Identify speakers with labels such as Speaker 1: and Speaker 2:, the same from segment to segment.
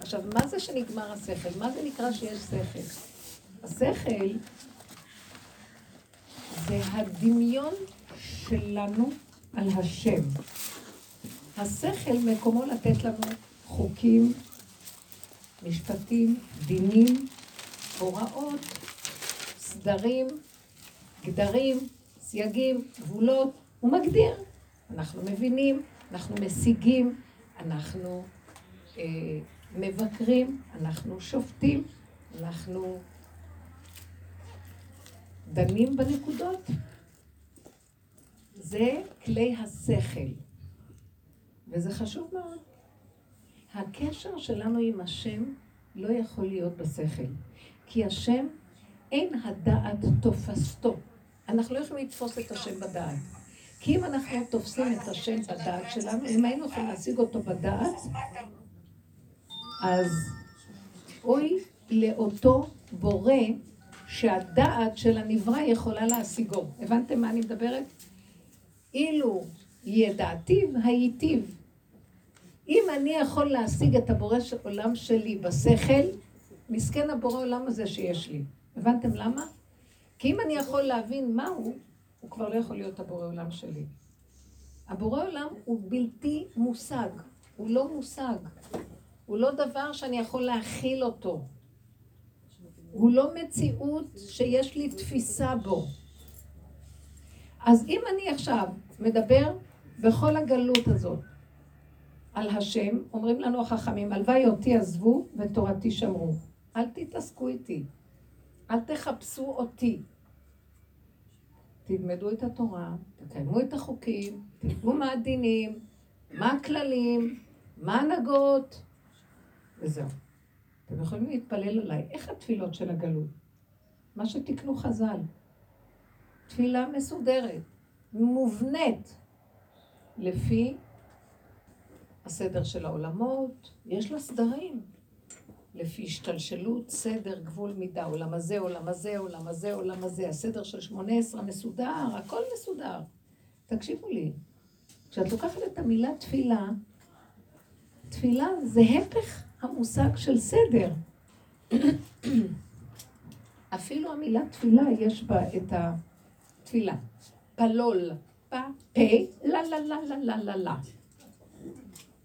Speaker 1: עכשיו, מה זה שנגמר השכל? מה זה נקרא שיש שכל? השכל זה הדמיון שלנו על השם. השכל מקומו לתת לנו חוקים, משפטים, דינים, הוראות, סדרים, גדרים, סייגים, גבולות, הוא מגדיר. אנחנו מבינים, אנחנו משיגים, אנחנו אה, מבקרים, אנחנו שופטים, אנחנו דנים בנקודות. זה כלי השכל, וזה חשוב מאוד. הקשר שלנו עם השם לא יכול להיות בשכל, כי השם אין הדעת תופסתו. אנחנו לא יכולים לתפוס את השם בדעת. כי אם אנחנו תופסים את השם בדעת שלנו, אם היינו יכולים להשיג אותו בדעת, אז אוי לאותו בורא שהדעת של הנברא יכולה להשיגו. הבנתם מה אני מדברת? אילו ידעתיו, הייטיב. אם אני יכול להשיג את הבורא של עולם שלי בשכל, מסכן הבורא עולם הזה שיש לי. הבנתם למה? כי אם אני יכול להבין מהו, הוא כבר לא יכול להיות הבורא עולם שלי. הבורא עולם הוא בלתי מושג, הוא לא מושג. הוא לא דבר שאני יכול להכיל אותו. הוא לא מציאות שיש לי תפיסה בו. אז אם אני עכשיו מדבר בכל הגלות הזאת על השם, אומרים לנו החכמים, הלוואי אותי עזבו ותורתי שמרו. אל תתעסקו איתי, אל תחפשו אותי. תלמדו את התורה, תקיימו את החוקים, תלמדו מה הדינים, מה הכללים, מה ההנהגות, וזהו. אתם יכולים להתפלל עליי. איך התפילות של הגלות? מה שתקנו חז"ל. תפילה מסודרת, מובנית, לפי הסדר של העולמות, יש לה סדרים. לפי השתלשלות, סדר, גבול, מידה, עולם הזה, עולם הזה, עולם הזה, עולם הזה, הסדר של שמונה עשרה מסודר, הכל מסודר. תקשיבו לי, כשאת לוקחת את המילה תפילה, תפילה זה הפך המושג של סדר. אפילו המילה תפילה יש בה את התפילה. פלול, פ, פה, לה לה לה לה לה לה לה.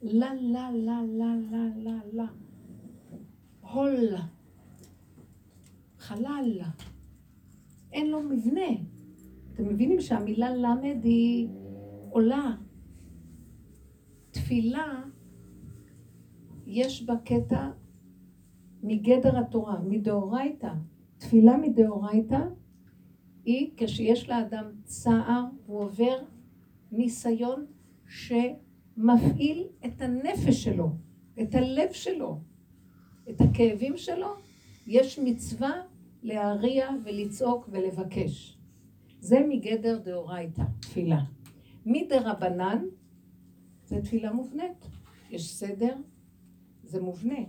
Speaker 1: לה לה לה לה לה לה לה. הול. חלל. אין לו מבנה. אתם מבינים שהמילה למד היא עולה. תפילה יש בה קטע מגדר התורה, מדאורייתא. תפילה מדאורייתא היא כשיש לאדם צער, הוא עובר ניסיון שמפעיל את הנפש שלו, את הלב שלו, את הכאבים שלו, יש מצווה להריע ולצעוק ולבקש. זה מגדר דאורייתא, תפילה. מדרבנן זה תפילה מובנית. יש סדר, זה מובנה.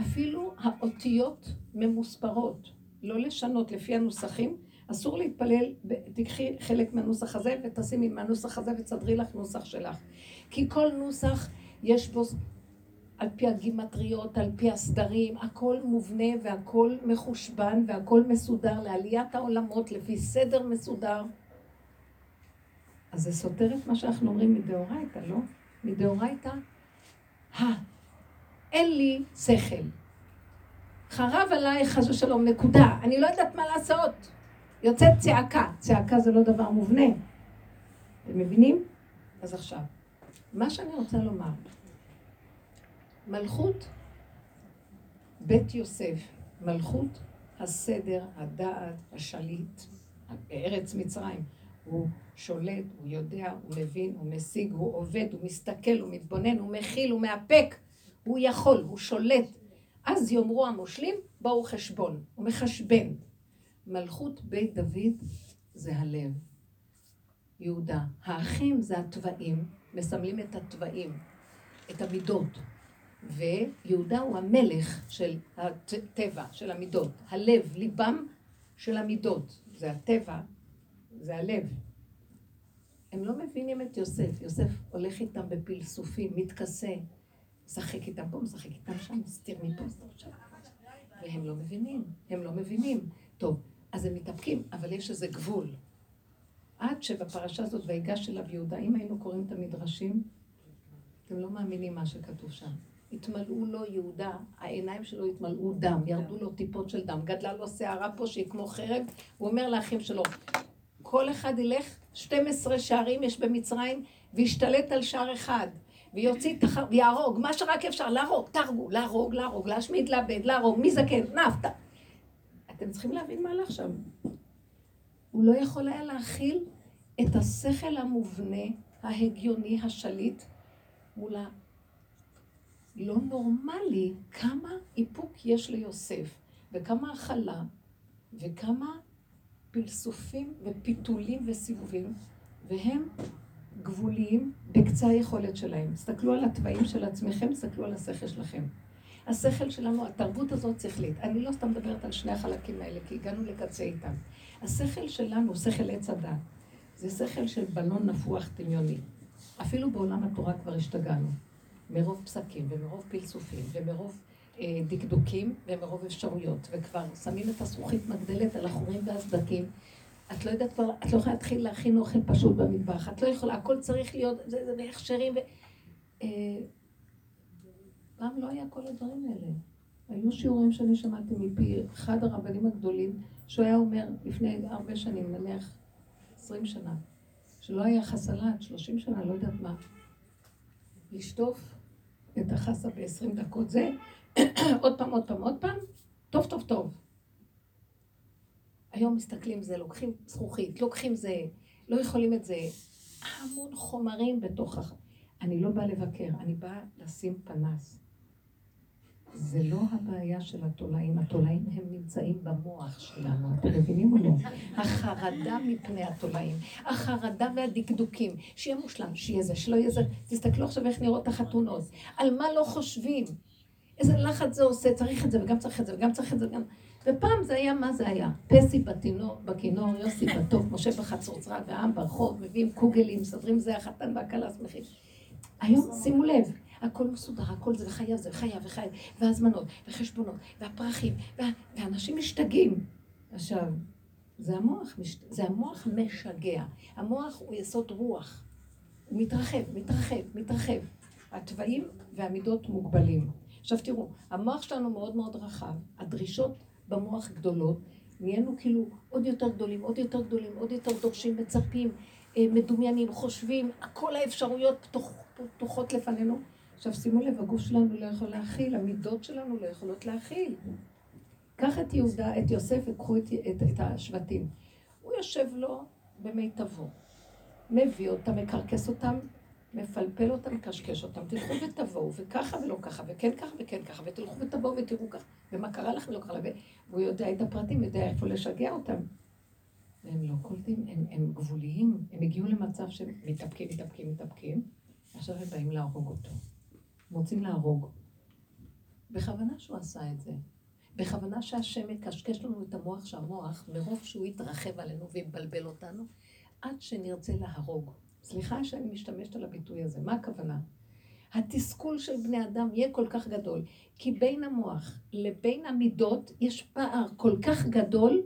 Speaker 1: אפילו האותיות ממוספרות, לא לשנות לפי הנוסחים. אסור להתפלל, תקחי חלק מהנוסח הזה ותשימי מהנוסח הזה ותסדרי לך נוסח שלך. כי כל נוסח יש בו, על פי הגימטריות, על פי הסדרים, הכל מובנה והכל מחושבן והכל מסודר לעליית העולמות לפי סדר מסודר. אז זה סותר את מה שאנחנו אומרים מדאורייתא, לא? מדאורייתא, אין לי שכל. חרב עליי חס ושלום, נקודה. אני לא יודעת מה לעשות. יוצאת צעקה. צעקה זה לא דבר מובנה. אתם מבינים? אז עכשיו, מה שאני רוצה לומר, מלכות בית יוסף, מלכות הסדר, הדעת, השליט, ארץ מצרים. הוא שולט, הוא יודע, הוא מבין, הוא משיג, הוא עובד, הוא מסתכל, הוא מתבונן, הוא מכיל, הוא מאפק. הוא יכול, הוא שולט. אז יאמרו המושלים, בואו חשבון. הוא מחשבן. מלכות בית דוד זה הלב. יהודה. האחים זה התוואים, מסמלים את התוואים, את המידות. ויהודה הוא המלך של הטבע, של המידות. הלב, ליבם של המידות. זה הטבע, זה הלב. הם לא מבינים את יוסף. יוסף הולך איתם בפלסופים, מתכסה, משחק איתם פה, משחק איתם שם, מסתיר מפה, מסתיר שם. והם לא מבינים, הם לא מבינים. טוב, אז הם מתאפקים, אבל יש איזה גבול. עד שבפרשה הזאת, ויגש אליו יהודה, אם היינו קוראים את המדרשים, אתם לא מאמינים מה שכתוב שם. התמלאו לו יהודה, העיניים שלו התמלאו דם, ירדו לו טיפות של דם, גדלה לו שערה פה שהיא כמו חרב, הוא אומר לאחים שלו, כל אחד ילך, 12 שערים יש במצרים, וישתלט על שער אחד, ויוציא החר... ויהרוג, מה שרק אפשר, להרוג, תהרגו, להרוג, להרוג, להשמיד, לאבד, להרוג, מי זקן, נפתא. אתם צריכים להבין מה הלך שם. הוא לא יכול היה להכיל את השכל המובנה, ההגיוני, השליט, מול הלא נורמלי, כמה איפוק יש ליוסף, וכמה הכלה, וכמה פלסופים ופיתולים וסיבובים, והם גבוליים בקצה היכולת שלהם. תסתכלו על התוואים של עצמכם, תסתכלו על השכל שלכם. השכל שלנו, התרבות הזאת שכלית. אני לא סתם מדברת על שני החלקים האלה, כי הגענו לקצה איתם. השכל שלנו, שכל עץ הדת, זה שכל של בלון נפוח דמיוני. אפילו בעולם התורה כבר השתגענו. מרוב פסקים ומרוב פלסופים ומרוב אה, דקדוקים ומרוב אפשרויות, וכבר שמים את הזכוכית מגדלת על החורים והסדקים. את לא יודעת כבר, את לא יכולה להתחיל להכין אוכל פשוט במטבח, את לא יכולה, הכל צריך להיות, זה, זה בהכשרים ו... אה, לא היה כל הדברים האלה. היו שיעורים שאני שמעתי מפי אחד הרבנים הגדולים, שהוא היה אומר לפני הרבה שנים, נניח עשרים שנה, שלא היה חסלת, שלושים שנה, לא יודעת מה, לשטוף את החסה בעשרים דקות זה, עוד פעם, עוד פעם, עוד פעם, טוב, טוב, טוב. היום מסתכלים זה, לוקחים זכוכית, לוקחים זה, לא יכולים את זה. המון חומרים בתוך הח... אני לא באה לבקר, אני באה לשים פנס. זה לא הבעיה של התולעים, התולעים הם נמצאים במוח שלנו, אתם מבינים או לא? החרדה מפני התולעים, החרדה והדקדוקים, שיהיה מושלם, שיהיה זה, שלא יהיה זה, תסתכלו עכשיו איך נראות החתונות, על מה לא חושבים, איזה לחץ זה עושה, צריך את זה וגם צריך את זה וגם צריך את זה וגם... ופעם זה היה, מה זה היה? פסי בתינור, בכינור, יוסי בטוב, משה בחצוצרה והעם ברחוב, מביאים קוגלים, מסדרים זה החתן והכלה שמחים. היום, שימו לב, הכל מסודר, הכל זה, וחייב זה, וחייב, וחייב, והזמנות, וחשבונות, והפרחים, וה... ואנשים משתגעים. עכשיו, זה המוח, זה המוח משגע. המוח הוא יסוד רוח. הוא מתרחב, מתרחב, מתרחב. התוואים והמידות מוגבלים. עכשיו תראו, המוח שלנו מאוד מאוד רחב, הדרישות במוח גדולות, נהיינו כאילו עוד יותר גדולים, עוד יותר גדולים, עוד יותר דורשים, מצפים, אה, מדומיינים, חושבים, כל האפשרויות פתוח, פתוחות לפנינו. עכשיו שימו לב, הגוף שלנו לא יכול להכיל, המידות שלנו לא יכולות להכיל. קח את יהודה, את יוסף וקחו את, את, את השבטים. הוא יושב לו במיטבו, מביא אותם, מקרקס אותם, מפלפל אותם, מקשקש אותם, תלכו ותבואו, וככה ולא ככה, וכן ככה וכן ככה, ותלכו ותבואו ותראו ככה, ומה קרה לכם ולא קרה והוא יודע את הפרטים, יודע איפה לשגע אותם. והם לא קולטים, הם, הם גבוליים, הם הגיעו למצב שהם מתאפקים, מתאפקים, מתאפקים, עכשיו הם באים להרוג אותו. רוצים להרוג. בכוונה שהוא עשה את זה. בכוונה שהשם יקשקש לנו את המוח, שהמוח, מרוב שהוא יתרחב עלינו ויבלבל אותנו, עד שנרצה להרוג. סליחה שאני משתמשת על הביטוי הזה, מה הכוונה? התסכול של בני אדם יהיה כל כך גדול, כי בין המוח לבין המידות יש פער כל כך גדול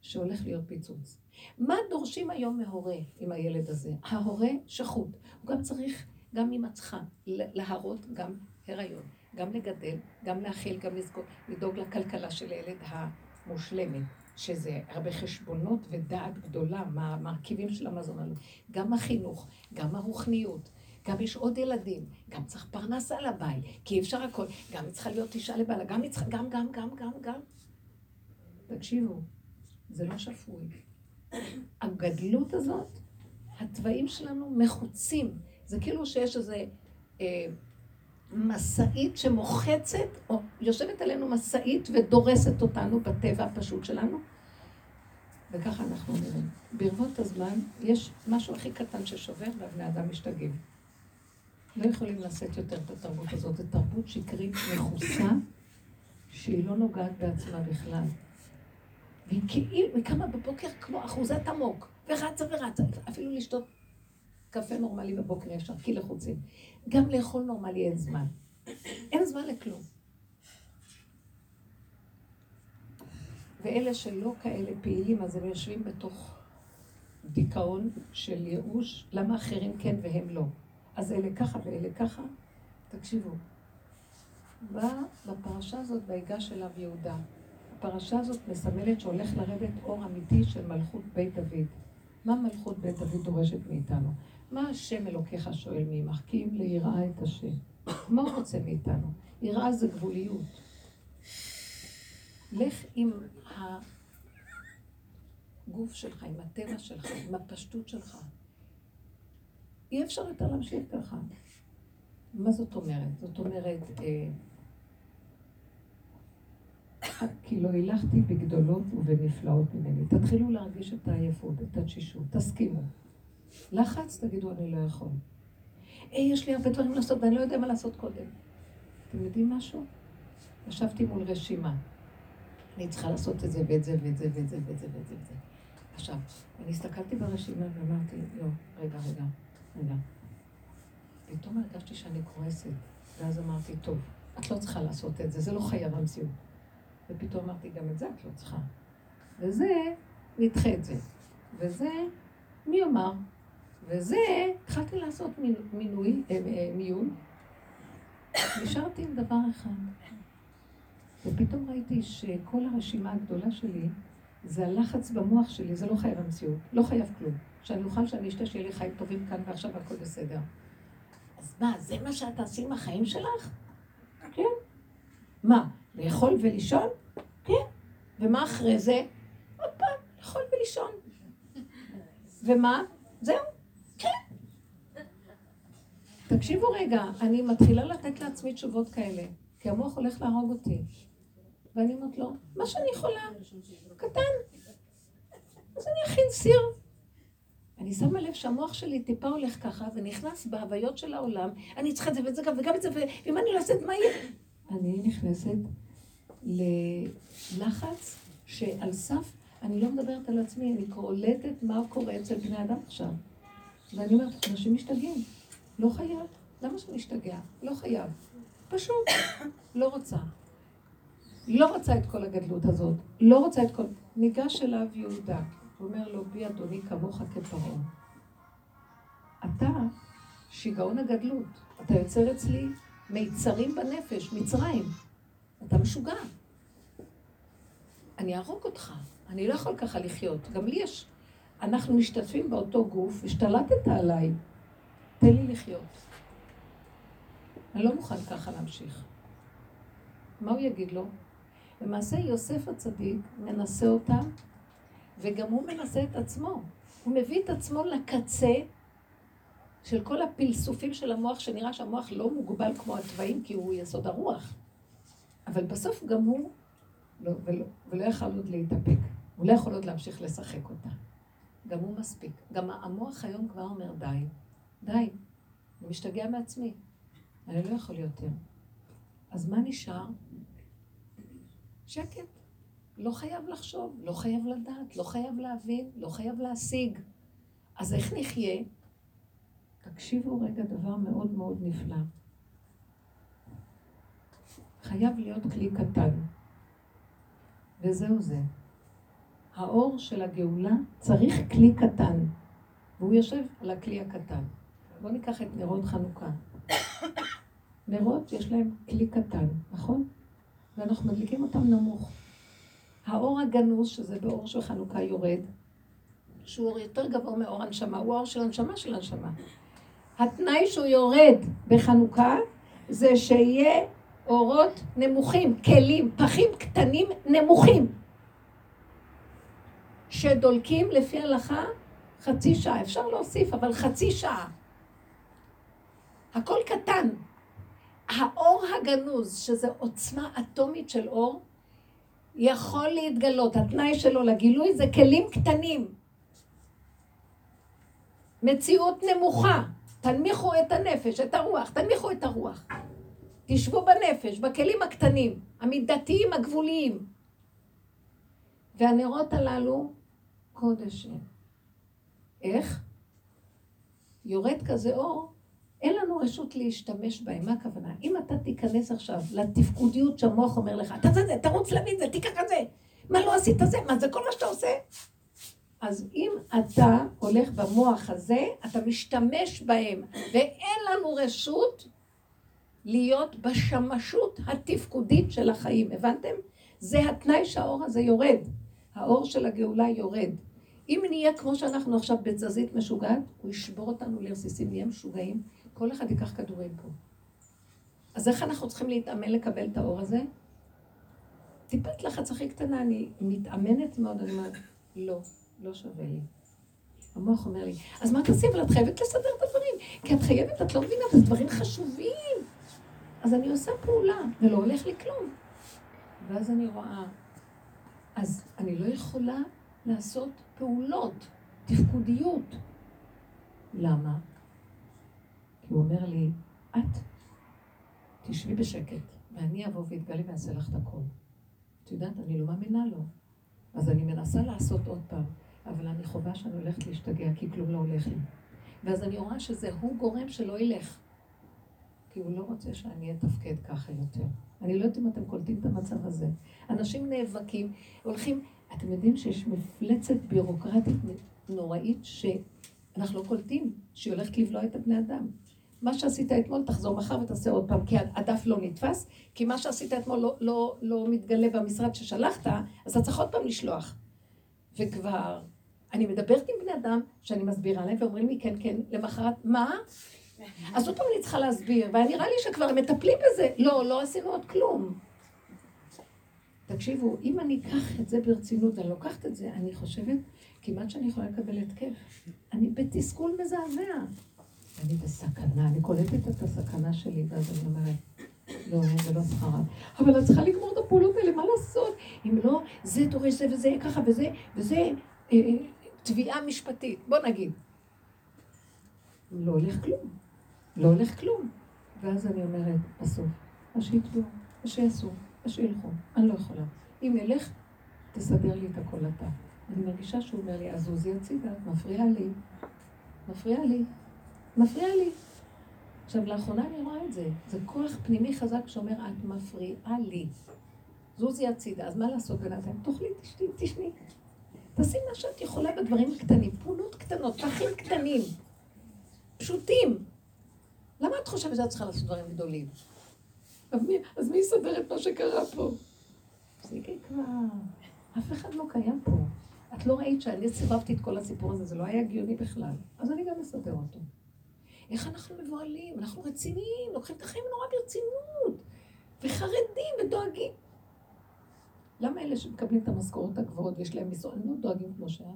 Speaker 1: שהולך להיות פיצוץ. מה דורשים היום מהורה עם הילד הזה? ההורה שחוט. הוא גם צריך, גם אם את צריכה, להראות גם הריון, גם לגדל, גם להכיל, גם לזכות, לדאוג לכלכלה של הילד המושלמת. שזה הרבה חשבונות ודעת גדולה, מה המרכיבים של המזון האלו. גם החינוך, גם הרוחניות, גם יש עוד ילדים, גם צריך פרנסה לבית, כי אי אפשר הכל, גם צריכה להיות אישה לבעלה, גם, צריכה, גם, גם, גם, גם, גם. תקשיבו, זה לא שפוי. הגדלות הזאת, התוואים שלנו מחוצים. זה כאילו שיש איזה אה, משאית שמוחצת, או יושבת עלינו משאית ודורסת אותנו בטבע הפשוט שלנו, וככה אנחנו נראים. ברבות הזמן יש משהו הכי קטן ששובר והבני אדם משתגעים. לא יכולים לשאת יותר את התרבות הזאת. זו תרבות שקרית מכוסה, שהיא לא נוגעת בעצמה בכלל. והיא כאילו, היא קמה בבוקר כמו אחוזת אמוק, ורצה ורצה, אפילו לשתות קפה נורמלי בבוקר אפשר, כי לחוצים. גם לאכול נורמלי אין זמן. אין זמן לכלום. ואלה שלא כאלה פעילים, אז הם יושבים בתוך דיכאון של ייאוש, למה אחרים כן והם לא. אז אלה ככה ואלה ככה. תקשיבו, בא בפרשה הזאת ויגש אליו יהודה. הפרשה הזאת מסמלת שהולך לרדת אור אמיתי של מלכות בית דוד. מה מלכות בית דוד דורשת מאיתנו? מה השם אלוקיך שואל מעמך? כי אם ליראה את השם. מה הוא רוצה מאיתנו? יראה זה גבוליות. לך עם הגוף שלך, עם הטבע שלך, עם הפשטות שלך. אי אפשר יותר להמשיך ככה. מה זאת אומרת? זאת אומרת, אה, כי לא הילכתי בגדולות ובנפלאות ממני. תתחילו להרגיש את העייפות, את התשישות, תסכימו. לחץ, תגידו, אני לא יכול. היי, יש לי הרבה דברים לעשות ואני לא יודע מה לעשות קודם. אתם יודעים משהו? ישבתי מול רשימה. אני צריכה לעשות את זה ואת זה ואת זה ואת זה ואת זה ואת זה. עכשיו, אני הסתכלתי ברשימה ואמרתי, לא, רגע, רגע, רגע. פתאום הרגשתי שאני כועסת, ואז אמרתי, טוב, את לא צריכה לעשות את זה, זה לא חייב המציאות. ופתאום אמרתי, גם את זה את לא צריכה. וזה, נדחה את זה. וזה, מי אמר? וזה, התחלתי לעשות מינוי, אה, אה, מיון. נשארתי עם דבר אחד. ופתאום ראיתי שכל הרשימה הגדולה שלי, זה הלחץ במוח שלי, זה לא חייב המציאות, לא חייב כלום. שאני אוכל שאני אשתה, שיהיה לי חיים טובים כאן ועכשיו הכל בסדר. אז מה, זה מה שאת תעשי עם החיים שלך? כן. מה, לאכול ולישון? כן. ומה אחרי זה? עוד פעם, לאכול ולישון. ומה? זהו. תקשיבו רגע, אני מתחילה לתת לעצמי תשובות כאלה, כי המוח הולך להרוג אותי. ואני אומרת לו, מה שאני יכולה, קטן. אז אני אכין סיר. אני שמה לב שהמוח שלי טיפה הולך ככה, ונכנס בהוויות של העולם, אני צריכה את זה ואת זה גם וגם את זה, ואם אני לא אעשה את מה יהיה? אני נכנסת ללחץ שעל סף, אני לא מדברת על עצמי, אני קולטת מה קורה אצל בני אדם עכשיו. ואני אומרת, אנשים משתגעים, לא חייב. למה שאני אשתגע? לא חייב. פשוט, לא רוצה. לא רוצה את כל הגדלות הזאת, לא רוצה את כל... ניגש אליו יהודה, אומר לו, בי אדוני כמוך כפרעה. אתה שיגעון הגדלות, אתה יוצר אצלי מיצרים בנפש, מצרים. אתה משוגע. אני אהרוג אותך, אני לא יכול ככה לחיות. גם לי יש... אנחנו משתתפים באותו גוף, השתלטת עליי, תן לי לחיות. אני לא מוכן ככה להמשיך. מה הוא יגיד לו? למעשה יוסף הצדיק מנסה אותם, וגם הוא מנסה את עצמו. הוא מביא את עצמו לקצה של כל הפלסופים של המוח, שנראה שהמוח לא מוגבל כמו התוואים, כי הוא יסוד הרוח. אבל בסוף גם הוא, לא, ולא, ולא יכול עוד להתאפק. הוא לא יכול עוד להמשיך לשחק אותה. גם הוא מספיק. גם המוח היום כבר אומר, די, די, אני משתגע מעצמי. אני לא יכול יותר. אז מה נשאר? שקט. לא חייב לחשוב, לא חייב לדעת, לא חייב להבין, לא חייב להשיג. אז איך נחיה? תקשיבו רגע דבר מאוד מאוד נפלא. חייב להיות כלי קטן. וזהו זה. האור של הגאולה צריך כלי קטן, והוא יושב על הכלי הקטן. בואו ניקח את נרות חנוכה. נרות יש להם כלי קטן, נכון? ואנחנו מדליקים אותם נמוך. האור הגנוז, שזה באור של חנוכה, יורד, שהוא אור יותר גבוה מאור הנשמה, הוא האור של הנשמה של הנשמה. התנאי שהוא יורד בחנוכה זה שיהיה אורות נמוכים, כלים, פחים קטנים נמוכים, שדולקים לפי הלכה חצי שעה. אפשר להוסיף, אבל חצי שעה. הכל קטן, האור הגנוז, שזה עוצמה אטומית של אור, יכול להתגלות. התנאי שלו לגילוי זה כלים קטנים. מציאות נמוכה. תנמיכו את הנפש, את הרוח, תנמיכו את הרוח. תשבו בנפש, בכלים הקטנים, המידתיים, הגבוליים. והנרות הללו, קודש. איך? יורד כזה אור, אין לנו רשות להשתמש בהם. מה הכוונה? אם אתה תיכנס עכשיו לתפקודיות שהמוח אומר לך, אתה זה, תרוץ להביא את זה, תיקח את זה. מה לא עשית זה? מה זה כל מה שאתה עושה? אז אם אתה הולך במוח הזה, אתה משתמש בהם, ואין לנו רשות להיות בשמשות התפקודית של החיים. הבנתם? זה התנאי שהאור הזה יורד. האור של הגאולה יורד. אם נהיה כמו שאנחנו עכשיו בתזזית משוגעת, הוא ישבור אותנו לרסיסים, נהיה משוגעים, כל אחד ייקח כדורים פה. אז איך אנחנו צריכים להתאמן לקבל את האור הזה? טיפת לחץ הכי קטנה, אני מתאמנת מאוד, אני אומרת, לא, לא שווה לי. המוח אומר לי, אז מה תעשי? אבל את חייבת לסדר את הדברים. כי את חייבת, את לא מבינה, זה דברים חשובים. אז אני עושה פעולה, ולא הולך לי כלום. ואז אני רואה, אז אני לא יכולה לעשות פעולות, תפקודיות. למה? הוא אומר לי, את תשבי בשקט, ואני אבוא ואתגלה ואעשה לך את הכל. את יודעת, אני לא מאמינה לו. אז אני מנסה לעשות עוד פעם, אבל אני חווה שאני הולכת להשתגע, כי כלום לא הולך לי. ואז אני רואה שזה הוא גורם שלא ילך. כי הוא לא רוצה שאני אתפקד ככה יותר. אני לא יודעת אם אתם קולטים את המצב הזה. אנשים נאבקים, הולכים, אתם יודעים שיש מפלצת בירוקרטית נוראית שאנחנו לא קולטים, שהיא הולכת לבלוע את הבני אדם. מה שעשית אתמול, תחזור מחר ותעשה עוד פעם, כי הדף לא נתפס, כי מה שעשית אתמול לא, לא, לא מתגלה במשרד ששלחת, אז אתה צריך עוד פעם לשלוח. וכבר, אני מדברת עם בני אדם שאני מסבירה להם, ואומרים לי כן, כן, למחרת, מה? אז עוד פעם אני צריכה להסביר, והיה נראה לי שכבר הם מטפלים בזה. לא, לא עשינו עוד כלום. תקשיבו, אם אני אקח את זה ברצינות, אני לוקחת את זה, אני חושבת, כמעט שאני יכולה לקבל התקף. אני בתסכול מזעזע. אני בסכנה, אני קולטת את הסכנה שלי, ואז אני אומרת, לא, זה לא שכרה. אבל את צריכה לגמור את הפעולות האלה, מה לעשות? אם לא, זה דורש זה וזה ככה וזה, וזה אה, אה, תביעה משפטית. בוא נגיד. לא הולך כלום. לא הולך כלום. ואז אני אומרת, בסוף, אז שיתבעו, אז שיעשו, אז שילכו. אני לא יכולה. אם ילך, תסדר לי את הכל אתה. אני מרגישה שהוא אומר לי, אז עוזי הצידה, מפריע לי. מפריע לי. מפריע לי. עכשיו, לאחרונה אני רואה את זה. זה כוח פנימי חזק שאומר, את מפריעה לי. זוזי הצידה, אז מה לעשות בינתיים? תאכלי, תשתי, תשני. תעשי מה שאת יכולה בדברים הקטנים, פעולות קטנות, פחים קטנים, פשוטים. למה את חושבת שאת צריכה לעשות דברים גדולים? אז מי, אז מי יסדר את מה שקרה פה? זה כבר, אף אחד לא קיים פה. את לא ראית שאני סירבתי את כל הסיפור הזה, זה לא היה הגיוני בכלל. אז אני גם אסדר אותו. איך אנחנו מבוהלים? אנחנו רציניים, לוקחים את החיים נורא ברצינות, וחרדים ודואגים. למה אלה שמקבלים את המשכורות הגבוהות ויש להם משרות, הם לא דואגים כמו שהיה?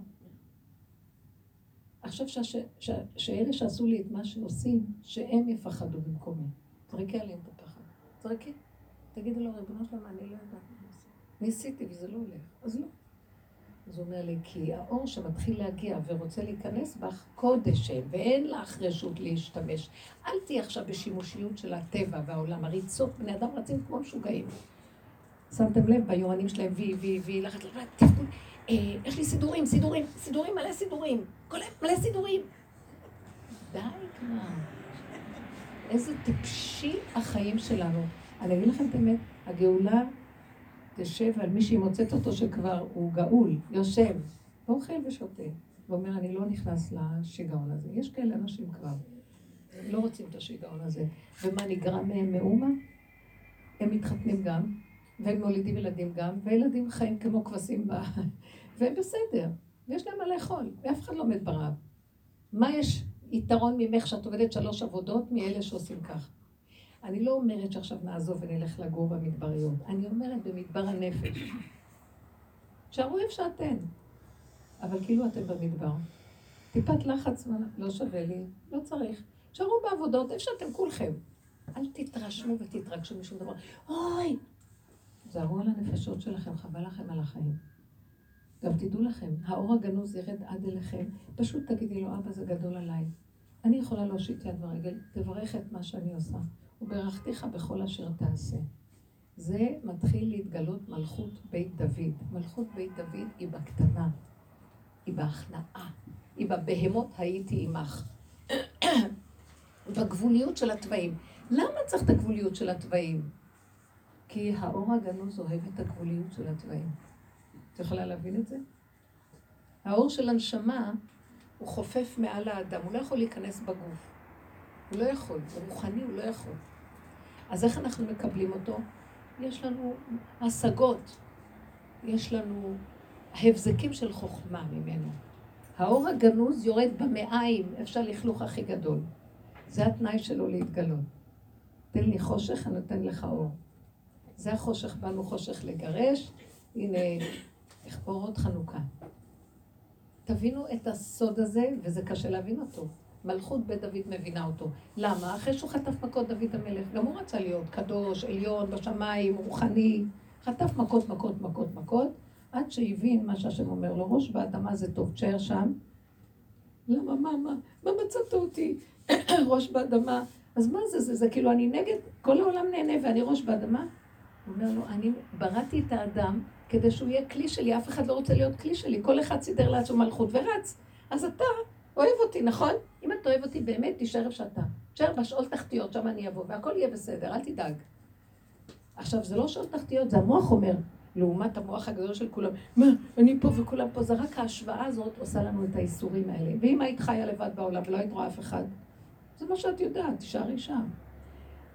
Speaker 1: עכשיו ש, ש, ש, שאלה שעשו לי את מה שעושים, שהם יפחדו במקומי. זרקי עליהם את הפחד. זרקי. תגידי לו, ריבונו שלמה, אני לא יודעת מה לעשות. ניסיתי וזה לא הולך. אז לא. אז הוא אומר לי, כי האור שמתחיל להגיע ורוצה להיכנס בך, קודש הם, ואין לך רשות להשתמש. אל תהיי עכשיו בשימושיות של הטבע והעולם. הריצות, בני אדם רצים כמו משוגעים. שמתם לב ביומנים שלהם, וי, וי, וי, לחץ, תפקוד. אה, יש לי סידורים, סידורים, סידורים, מלא סידורים. כל מלא סידורים. די כבר. איזה טיפשי החיים שלנו. אני אגיד לכם את האמת, הגאולה תשב על מי שהיא מוצאת אותו שכבר הוא גאול, יושב, ואוכל ושותה, ואומר, אני לא נכנס לשיגעון הזה. יש כאלה אנשים כבר, לא רוצים את השיגעון הזה. ומה נגרם מהם מאומה? הם מתחתנים גם, והם מולידים ילדים גם, וילדים חיים כמו כבשים ב... והם בסדר, ויש להם מה לאכול, ואף אחד לא מת ברעב. מה יש יתרון ממך שאת עובדת שלוש עבודות מאלה שעושים כך? אני לא אומרת שעכשיו נעזוב ונלך לגור במדבריות, אני אומרת במדבר הנפש. שערו איפה שאתן, אבל כאילו אתם במדבר. טיפת לחץ לא שווה לי, לא צריך. שערו בעבודות, איפה שאתם כולכם. אל תתרשמו ותתרגשו משום דבר. אוי! זהרו על הנפשות שלכם, חבל לכם על החיים. גם תדעו לכם, האור הגנוז ירד עד אליכם, פשוט תגידי לו, אבא זה גדול עליי. אני יכולה להושיט יד ורגל, תברך את מה שאני עושה. וברכתיך בכל אשר תעשה. זה מתחיל להתגלות מלכות בית דוד. מלכות בית דוד היא בקטנה, היא בהכנעה, היא בבהמות הייתי עמך. בגבוליות של התוואים. למה צריך את הגבוליות של התוואים? כי האור הגנוז אוהב את הגבוליות של התוואים. את יכולה להבין את זה? האור של הנשמה הוא חופף מעל האדם, הוא לא יכול להיכנס בגוף. הוא לא יכול, הוא רוחני, הוא לא יכול. אז איך אנחנו מקבלים אותו? יש לנו השגות, יש לנו הבזקים של חוכמה ממנו. האור הגנוז יורד במעיים, אפשר לכלוך הכי גדול. זה התנאי שלו להתגלות. תן לי חושך, אני נותן לך אור. זה החושך, באנו חושך לגרש, הנה, אורות חנוכה. תבינו את הסוד הזה, וזה קשה להבין אותו. מלכות בית דוד מבינה אותו. למה? אחרי שהוא חטף מכות דוד המלך, גם הוא רצה להיות קדוש, עליון, בשמיים, רוחני. חטף מכות, מכות, מכות, מכות, עד שהבין מה שהשם אומר לו, ראש באדמה זה טוב, תשאר שם. למה, מה, מה, מה מצאת אותי? ראש באדמה. אז מה זה, זה, זה כאילו אני נגד, כל העולם נהנה ואני ראש באדמה? הוא אומר לו, אני בראתי את האדם כדי שהוא יהיה כלי שלי, אף אחד לא רוצה להיות כלי שלי, כל אחד סידר לעצמו מלכות ורץ. אז אתה אוהב אותי, נכון? אם אתה אוהב אותי באמת, תישאר איפה שאתה. תישאר בשאול תחתיות, שם אני אבוא, והכל יהיה בסדר, אל תדאג. עכשיו, זה לא שאול תחתיות, זה המוח אומר, לעומת המוח הגדול של כולם, מה, אני פה וכולם פה, זה רק ההשוואה הזאת עושה לנו את האיסורים האלה. ואם היית חיה לבד בעולם ולא היית רואה אף אחד, זה מה שאת יודעת, תישארי שם.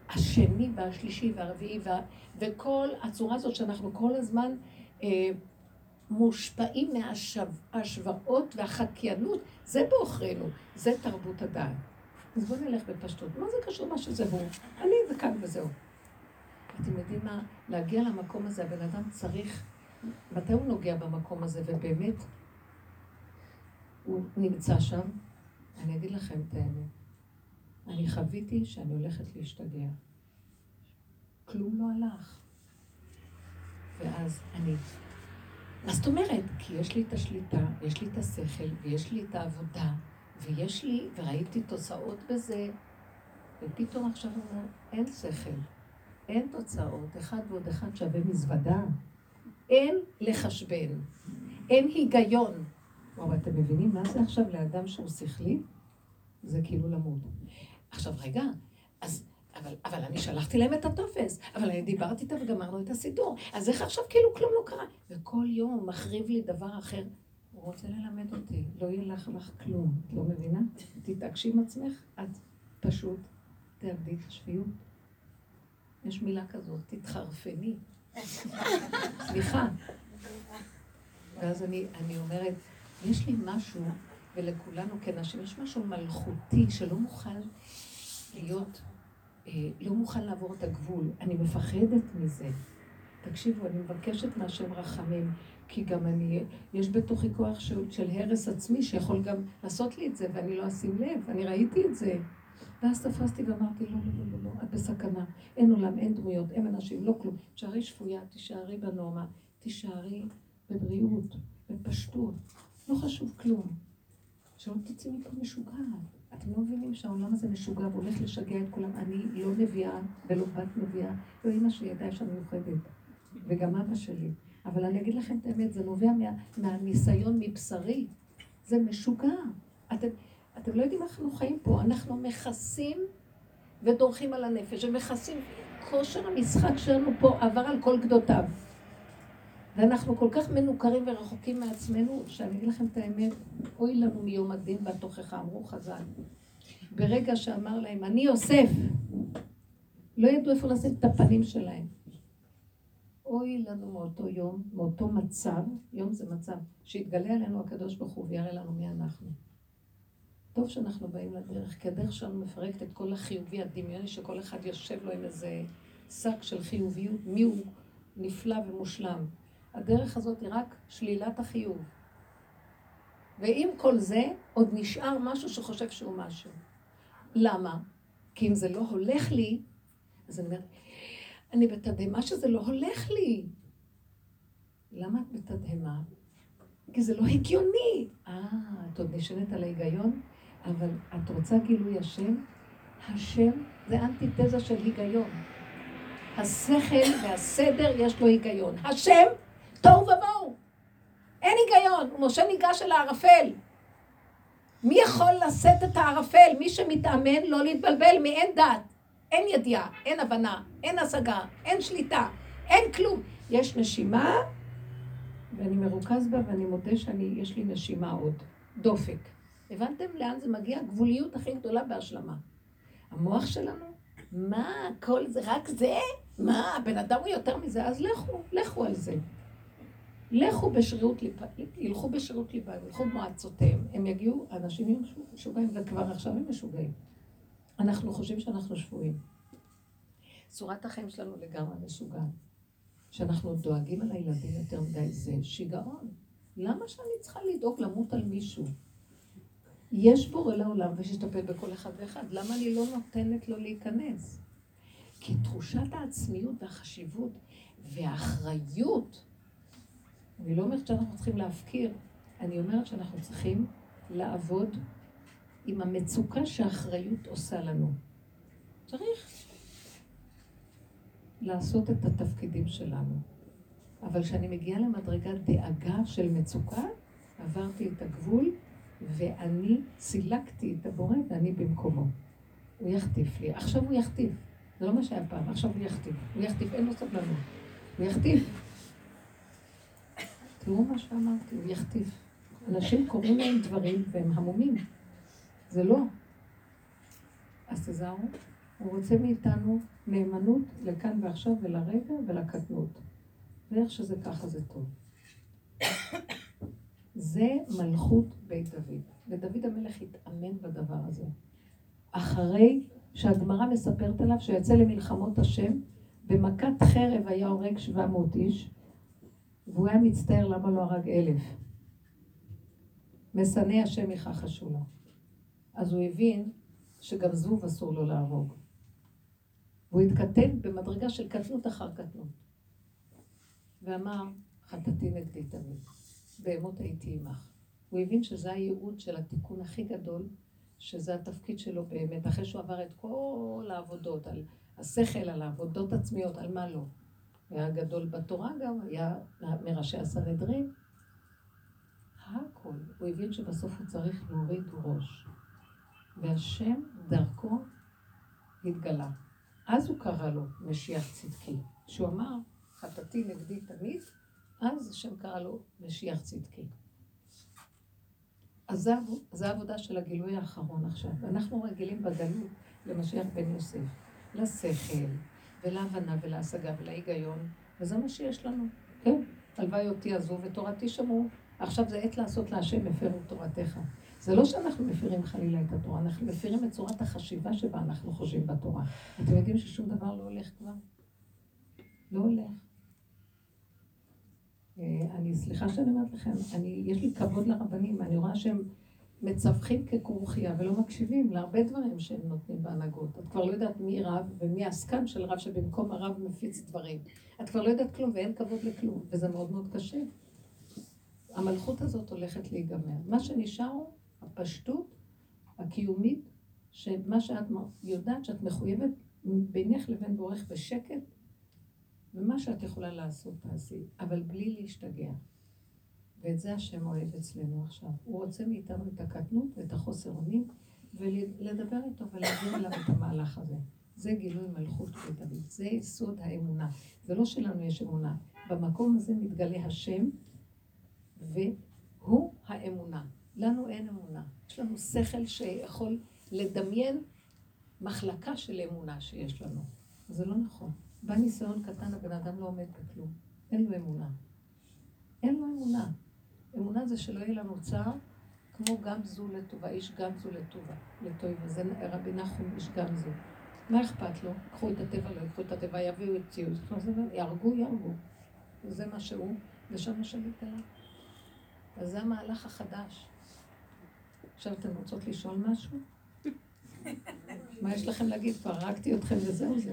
Speaker 1: השני והשלישי והרביעי וה... וכל הצורה הזאת שאנחנו כל הזמן אה, מושפעים מההשוואות והחקיינות, זה בעוכרינו, זה תרבות הדעת. אז בואו נלך בפשטות. מה זה קשור מה שזה הוא? אני זה כאן וזהו. אתם יודעים מה? להגיע למקום הזה, הבן אדם צריך... מתי הוא נוגע במקום הזה, ובאמת הוא נמצא שם? אני אגיד לכם את האמת. אני חוויתי שאני הולכת להשתגע. כלום לא הלך. ואז אני... מה זאת אומרת? כי יש לי את השליטה, יש לי את השכל, ויש לי את העבודה, ויש לי, וראיתי תוצאות בזה, ופתאום עכשיו הוא אומר, אין שכל, אין תוצאות, אחד ועוד אחד שווה מזוודה. אין לחשבן, אין היגיון. אבל אתם מבינים מה זה עכשיו לאדם שהוא שכלי? זה כאילו למות. עכשיו רגע, אז, אבל, אבל אני שלחתי להם את הטופס, אבל אני דיברתי איתה וגמרנו את הסידור, אז איך עכשיו כאילו כלום לא קרה? וכל יום מחריב לי דבר אחר. הוא רוצה ללמד אותי, לא יהיה לך כלום, את לא מבינה? תתעקשי עם עצמך, את פשוט תאבדי את השפיות. יש מילה כזאת, תתחרפני. סליחה. ואז אני, אני אומרת, יש לי משהו ולכולנו כנשים, יש משהו מלכותי שלא מוכן להיות, לא מוכן לעבור את הגבול. אני מפחדת מזה. תקשיבו, אני מבקשת מהשם רחמים, כי גם אני, יש בתוכי כוח של, של הרס עצמי שיכול גם לעשות לי את זה, ואני לא אשים לב, אני ראיתי את זה. ואז תפסתי ואמרתי, לא, לא, לא, לא, לא, את בסכנה. אין עולם, אין דמויות, אין אנשים, לא כלום. תישארי שפויה, תישארי בנורמה, תישארי בבריאות, בפשטות. לא חשוב כלום. שלא תצאי מפה משוגעת. אתם לא מבינים שהעולם הזה משוגע והולך לשגע את כולם. אני לא נביאה ולא בת נביאה, לא אימא שלי ידעה אישה מיוחדת, וגם אבא שלי. אבל אני אגיד לכם את האמת, זה נובע מה, מהניסיון מבשרי. זה משוגע. אתם, אתם לא יודעים איך אנחנו חיים פה. אנחנו מכסים ודורכים על הנפש, ומכסים. כושר המשחק שלנו פה עבר על כל גדותיו. ואנחנו כל כך מנוכרים ורחוקים מעצמנו, שאני אגיד לכם את האמת, אוי לנו מיום הדין והתוכחה, אמרו חז"ל. ברגע שאמר להם, אני יוסף, לא ידעו איפה לשים את הפנים שלהם. אוי לנו מאותו יום, מאותו מצב, יום זה מצב, שיתגלה עלינו הקדוש ברוך הוא ויראה לנו מי אנחנו. טוב שאנחנו באים לדרך, כי הדרך שלנו מפרקת את כל החיובי הדמיוני, שכל אחד יושב לו עם איזה שק של חיוביות, מי הוא נפלא ומושלם. הדרך הזאת היא רק שלילת החיוב. ועם כל זה, עוד נשאר משהו שחושב שהוא משהו. למה? כי אם זה לא הולך לי, אז אני אומרת, אני בתדהמה שזה לא הולך לי. למה את בתדהמה? כי זה לא הגיוני. אה, את עוד נשענת על ההיגיון? אבל את רוצה גילוי השם? השם זה אנטיתזה של היגיון. השכל והסדר יש לו היגיון. השם תוהו ובוהו. אין היגיון. משה ניגש אל הערפל. מי יכול לשאת את הערפל? מי שמתאמן לא להתבלבל מאין דת. אין ידיעה, אין הבנה, אין השגה, אין שליטה, אין כלום. יש נשימה, ואני מרוכז בה ואני מודה שיש לי נשימה עוד. דופק. הבנתם לאן זה מגיע? גבוליות הכי גדולה בהשלמה. המוח שלנו, מה, כל זה, רק זה? מה, הבן אדם הוא יותר מזה? אז לכו, לכו על זה. לכו בשרירות ליבה, ילכו בשרירות ליבה, ילכו במועצותיהם, הם יגיעו, אנשים יהיו משוגעים, וכבר עכשיו הם משוגעים. אנחנו חושבים שאנחנו שבויים. צורת החיים שלנו לגמרי משוגעת. שאנחנו דואגים על הילדים יותר מדי, זה שיגעון. למה שאני צריכה לדאוג למות על מישהו? יש בורא לעולם ושיטפל בכל אחד ואחד, למה אני לא נותנת לו להיכנס? כי תחושת העצמיות והחשיבות והאחריות, אני לא אומרת שאנחנו צריכים להפקיר, אני אומרת שאנחנו צריכים לעבוד עם המצוקה שהאחריות עושה לנו. צריך לעשות את התפקידים שלנו. אבל כשאני מגיעה למדרגת דאגה של מצוקה, עברתי את הגבול ואני סילקתי את הבורא ואני במקומו. הוא יחטיף לי. עכשיו הוא יחטיף. זה לא מה שהיה פעם, עכשיו הוא יחטיף. הוא יחטיף, אין לו סבלנות. הוא יחטיף. תראו מה שאמרתי, הוא יחטיף. אנשים קוראים להם דברים והם המומים. זה לא. אז תזהרו, הוא רוצה מאיתנו נאמנות לכאן ועכשיו ולרגע ולקטנות. ואיך שזה ככה זה טוב. זה מלכות בית דוד. ודוד המלך התאמן בדבר הזה. אחרי שהגמרא מספרת עליו שיצא למלחמות השם, במכת חרב היה הורג 700 איש, והוא היה מצטער למה לא הרג אלף. משנא השם יכחשו לו. אז הוא הבין שגם זבוב אסור לו להרוג. והוא התקטן במדרגה של קטנות אחר קטנות. ואמר, חטאתי נגדי תמיד. בהמות הייתי עמך. הוא הבין שזה הייעוד של התיקון הכי גדול, שזה התפקיד שלו באמת, אחרי שהוא עבר את כל העבודות, על השכל, על העבודות עצמיות, על מה לא. היה גדול בתורה גם, היה מראשי הסנהדרין. הכל. הוא הבין שבסוף הוא צריך להוריד ראש. והשם דרכו התגלה. אז הוא קרא לו משיח צדקי. כשהוא אמר, חטאתי נגדי תמיד, אז השם קרא לו משיח צדקי. אז זו העבודה של הגילוי האחרון עכשיו. אנחנו רגילים בגלות למשיח בן יוסף, לשכל, ולהבנה ולהשגה ולהיגיון, וזה מה שיש לנו. כן, הלוואי אותי עזוב ותורתי שמעו. עכשיו זה עת לעשות להשם הפרו תורתך. זה לא שאנחנו מפירים חלילה את התורה, אנחנו מפירים את צורת החשיבה שבה אנחנו חושבים בתורה. אתם יודעים ששום דבר לא הולך כבר? לא הולך. אה, אני, סליחה שאני אומרת לכם, אני, יש לי כבוד לרבנים, אני רואה שהם מצווחים ככרוכיה ולא מקשיבים להרבה דברים שהם נותנים בהנהגות. את כבר לא יודעת מי רב ומי העסקן של רב שבמקום הרב מפיץ דברים. את כבר לא יודעת כלום ואין כבוד לכלום, וזה מאוד מאוד קשה. המלכות הזאת הולכת להיגמר. מה שנשאר הוא הפשטות הקיומית, שמה שאת יודעת שאת מחויבת בינך לבין בורך בשקט, ומה שאת יכולה לעשות תעשי, אבל בלי להשתגע. ואת זה השם אוהב אצלנו עכשיו. הוא רוצה מאיתנו את הקטנות ואת החוסר אונים, ולדבר איתו ולהעביר אליו את המהלך הזה. זה גילוי מלכות בית דוד, זה יסוד האמונה. זה לא שלנו יש אמונה. במקום הזה מתגלה השם, והוא האמונה. לנו אין אמונה. יש לנו שכל שיכול לדמיין מחלקה של אמונה שיש לנו. זה לא נכון. בא ניסיון קטן, הבן אדם לא עומד בכלום. אין לו אמונה. אין לו אמונה. אמונה זה שלא יהיה לנו צער, כמו גם זו לטובה, איש גם זו לטובה, לטובה. זה רבי נחום איש גם זו. מה אכפת לו? קחו את הטבע, לא יקחו את הטבע, יביאו את ציוד. יהרגו, יהרגו. וזה מה שהוא, ושם השליט עליו. אז זה המהלך החדש. עכשיו אתן רוצות לשאול משהו? מה יש לכם להגיד? כבר הרגתי אתכם וזהו זה.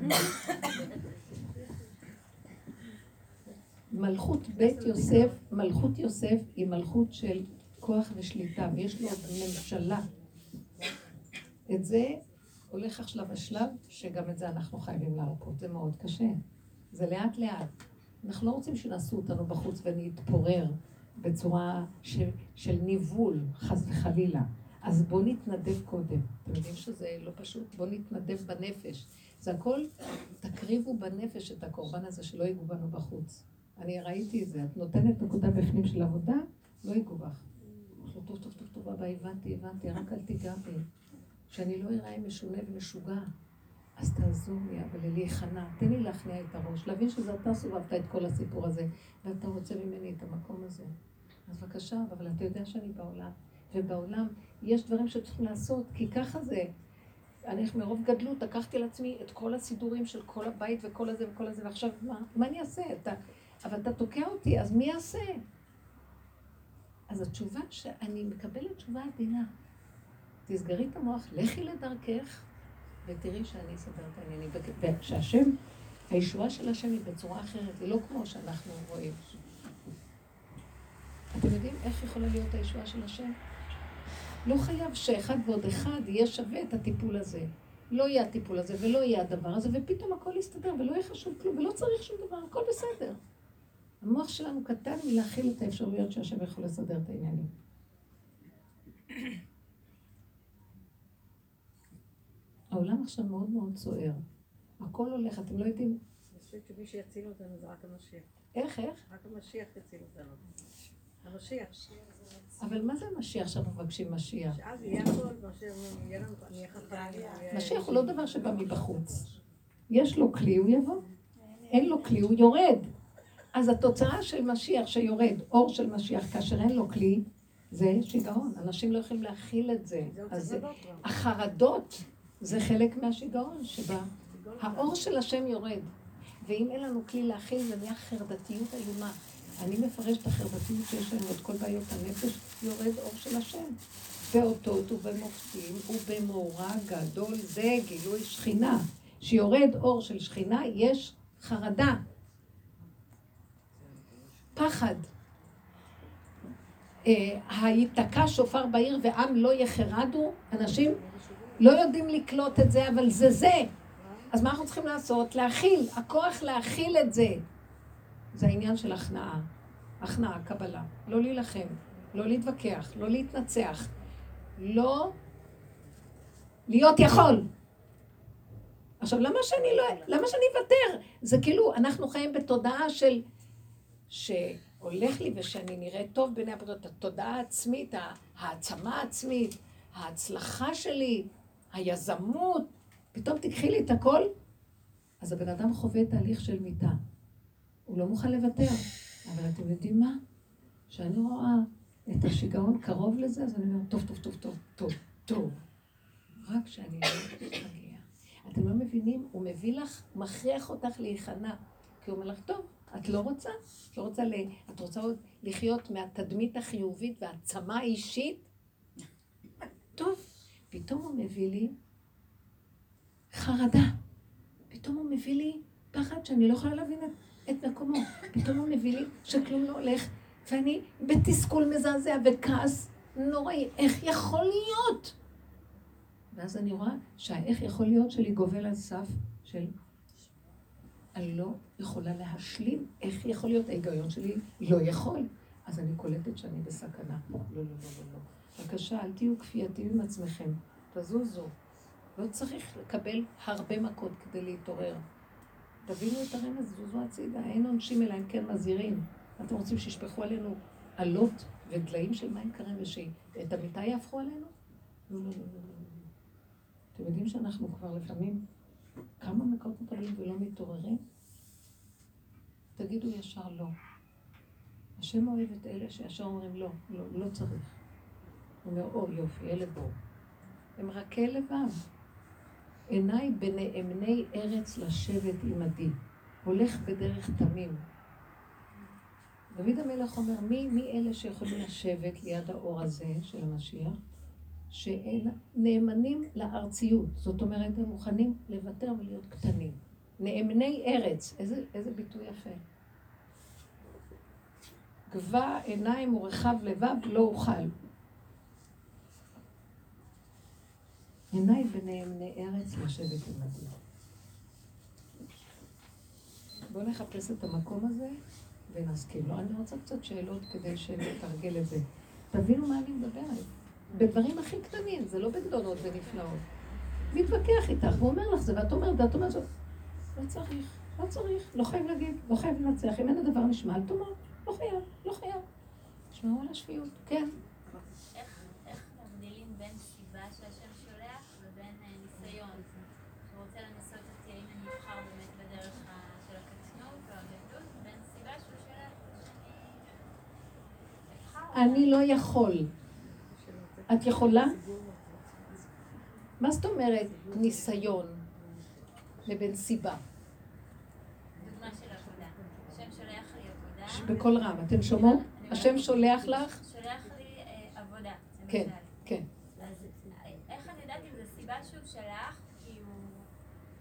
Speaker 1: מלכות בית יוסף, מלכות יוסף היא מלכות של כוח ושליטה, ויש לו ממשלה. את זה הולך עכשיו השלב שגם את זה אנחנו חייבים להרפות, זה מאוד קשה. זה לאט לאט. אנחנו לא רוצים שנעשו אותנו בחוץ ונתפורר בצורה של, של ניבול, חס וחלילה. אז בואו נתנדב קודם. אתם יודעים שזה לא פשוט? בואו נתנדב בנפש. זה הכל, תקריבו בנפש את הקורבן הזה שלא ייגעו בנו בחוץ. אני ראיתי את זה, את נותנת נקודה בפנים של עבודה, לא ייגעו בך. טוב, טוב, טוב, טוב, אבא, הבנתי, הבנתי, רק אל תיגע בי. שאני לא אראה משונה ומשוגע. אז תעזור לי, אבל להיכנע, תן לי להכניע את הראש, להבין שזה אתה סובבת את כל הסיפור הזה, ואתה רוצה ממני את המקום הזה. אז בבקשה, אבל אתה יודע שאני בעולם, ובעולם יש דברים שצריכים לעשות, כי ככה זה. אני מרוב גדלות לקחתי על עצמי את כל הסידורים של כל הבית וכל הזה וכל הזה, ועכשיו מה, מה אני אעשה? אתה, אבל אתה תוקע אותי, אז מי יעשה? אז התשובה שאני מקבלת תשובה עדינה. תסגרי את המוח, לכי לדרכך, ותראי שאני אסדר את העניינים. ושהשם, הישועה של השם היא בצורה אחרת, היא לא כמו שאנחנו רואים. אתם יודעים איך יכולה להיות הישועה של השם? לא חייב שאחד ועוד אחד יהיה שווה את הטיפול הזה. לא יהיה הטיפול הזה ולא יהיה הדבר הזה, ופתאום הכל יסתדר ולא יהיה חשוב כלום ולא צריך שום דבר, הכל בסדר. המוח שלנו קטן מלהכיל את האפשרויות שהשם יכול לסדר את העניינים. העולם עכשיו מאוד מאוד סוער. הכל הולך, אתם לא יודעים.
Speaker 2: אני חושבת שמי שיציל אותנו זה רק המשיח.
Speaker 1: איך, איך?
Speaker 2: רק המשיח יציל אותנו. המשיח.
Speaker 1: אבל מה זה המשיח שאנחנו מבקשים משיח?
Speaker 2: שאז יהיה הכל.
Speaker 1: משיח הוא לא דבר שבא מבחוץ. יש לו כלי, הוא יבוא. אין לו כלי, הוא יורד. אז התוצאה של משיח שיורד, אור של משיח, כאשר אין לו כלי, זה שיגעון. אנשים לא יכולים להכיל את זה. אז החרדות זה חלק מהשיגעון שבא. האור של השם יורד. ואם אין לנו כלי להכיל, זה נהיה חרדתיות איומה. אני מפרש את החרדתיות שיש לנו, את כל בעיות הנפש, יורד אור של השם. באותות ובמופתים ובמאורע גדול זה גילוי שכינה. שיורד אור של שכינה, יש חרדה. פחד. היתקע שופר בעיר ועם לא יחרדו, אנשים לא יודעים לקלוט את זה, אבל זה זה. אז מה אנחנו צריכים לעשות? להכיל, הכוח להכיל את זה. זה העניין של הכנעה. הכנעה, קבלה. לא להילחם, לא להתווכח, לא להתנצח, לא להיות יכול. עכשיו, למה שאני לא... למה שאני אוותר? זה כאילו, אנחנו חיים בתודעה של... שהולך לי ושאני נראית טוב בעיני הבריאות, התודעה העצמית, העצמה העצמית, ההצלחה שלי, היזמות, פתאום תיקחי לי את הכל, אז הבן אדם חווה תהליך של מיטה. הוא לא מוכן לוותר. אבל אתם יודעים מה? כשאני רואה את השיגעון קרוב לזה, אז אני אומרת, טוב, טוב, טוב, טוב, טוב, טוב. רק שאני לא אגיע. אתם לא מבינים? הוא מביא לך, מכריח אותך להיכנע. כי הוא אומר לך, טוב, את לא רוצה? את לא רוצה ל... את רוצה לחיות מהתדמית החיובית והעצמה האישית? טוב, פתאום הוא מביא לי חרדה. פתאום הוא מביא לי פחד שאני לא יכולה להבין את, את מקומו. פתאום הוא מביא לי שכלום לא הולך, ואני בתסכול מזעזע וכעס נוראי. איך יכול להיות? ואז אני רואה שהאיך יכול להיות שלי גובל על סף של אני לא יכולה להשלים. איך יכול להיות? ההיגיון שלי לא יכול. אז אני קולטת שאני בסכנה. לא, לא, לא, לא, לא. בבקשה, אל תהיו כפייתיים עם עצמכם. תזוזו. לא צריך לקבל הרבה מכות כדי להתעורר. תבינו את הרמז, זוזו הצידה. אין עונשים אלא אם כן מזהירים. אתם רוצים שישפכו עלינו עלות ודליים של מים קרים ושאת המיטה יהפכו עלינו? לא, לא, לא, לא. אתם יודעים שאנחנו כבר לפעמים כמה מקבלים ולא מתעוררים? תגידו ישר לא. השם אוהב את אלה שישר אומרים לא, לא, לא צריך. הוא אומר, או יופי, אלה בואו. הם רכי לבב. עיניי בנאמני ארץ לשבת עמדי. הולך בדרך תמים. דוד המלך אומר, מי, מי אלה שיכולים לשבת ליד האור הזה של המשיח? שהם נאמנים לארציות. זאת אומרת, הם מוכנים לוותר ולהיות קטנים. נאמני ארץ. איזה, איזה ביטוי יפה. גבה עיניים ורחב לבב לא אוכל. עיניי בנאמני ארץ לשבת עמדי. בואו נחפש את המקום הזה ונסכים לו. אני רוצה קצת שאלות כדי שנתרגל את זה. תבינו מה אני מדברת. בדברים הכי קטנים, זה לא בגדולות ונפלאות. מתווכח איתך, והוא אומר לך זה, ואת אומרת, ואת אומרת זאת, לא צריך, לא צריך, לא חייב להגיד, לא חייב לנצח. אם אין הדבר נשמע, אל תאמר, לא חייב, לא חייב. תשמעו על השפיות, כן.
Speaker 3: איך מבדילים בין סיבה שהשם שולח לבין אה, ניסיון? שהוא רוצה לנסות אותי האם אני אבחר באמת בדרך של הקטנות או הגדלות, בין סיבה שהוא שולח שאני אבחר.
Speaker 1: אני לא יכול. את יכולה? מה זאת אומרת ניסיון לבין סיבה? בקול רם, אתן שומעות? השם שולח לך?
Speaker 3: שולח לי אה, עבודה.
Speaker 1: כן,
Speaker 3: למשל.
Speaker 1: כן.
Speaker 3: אז אה, איך אני יודעת אם זו סיבה שהוא שלח, כי הוא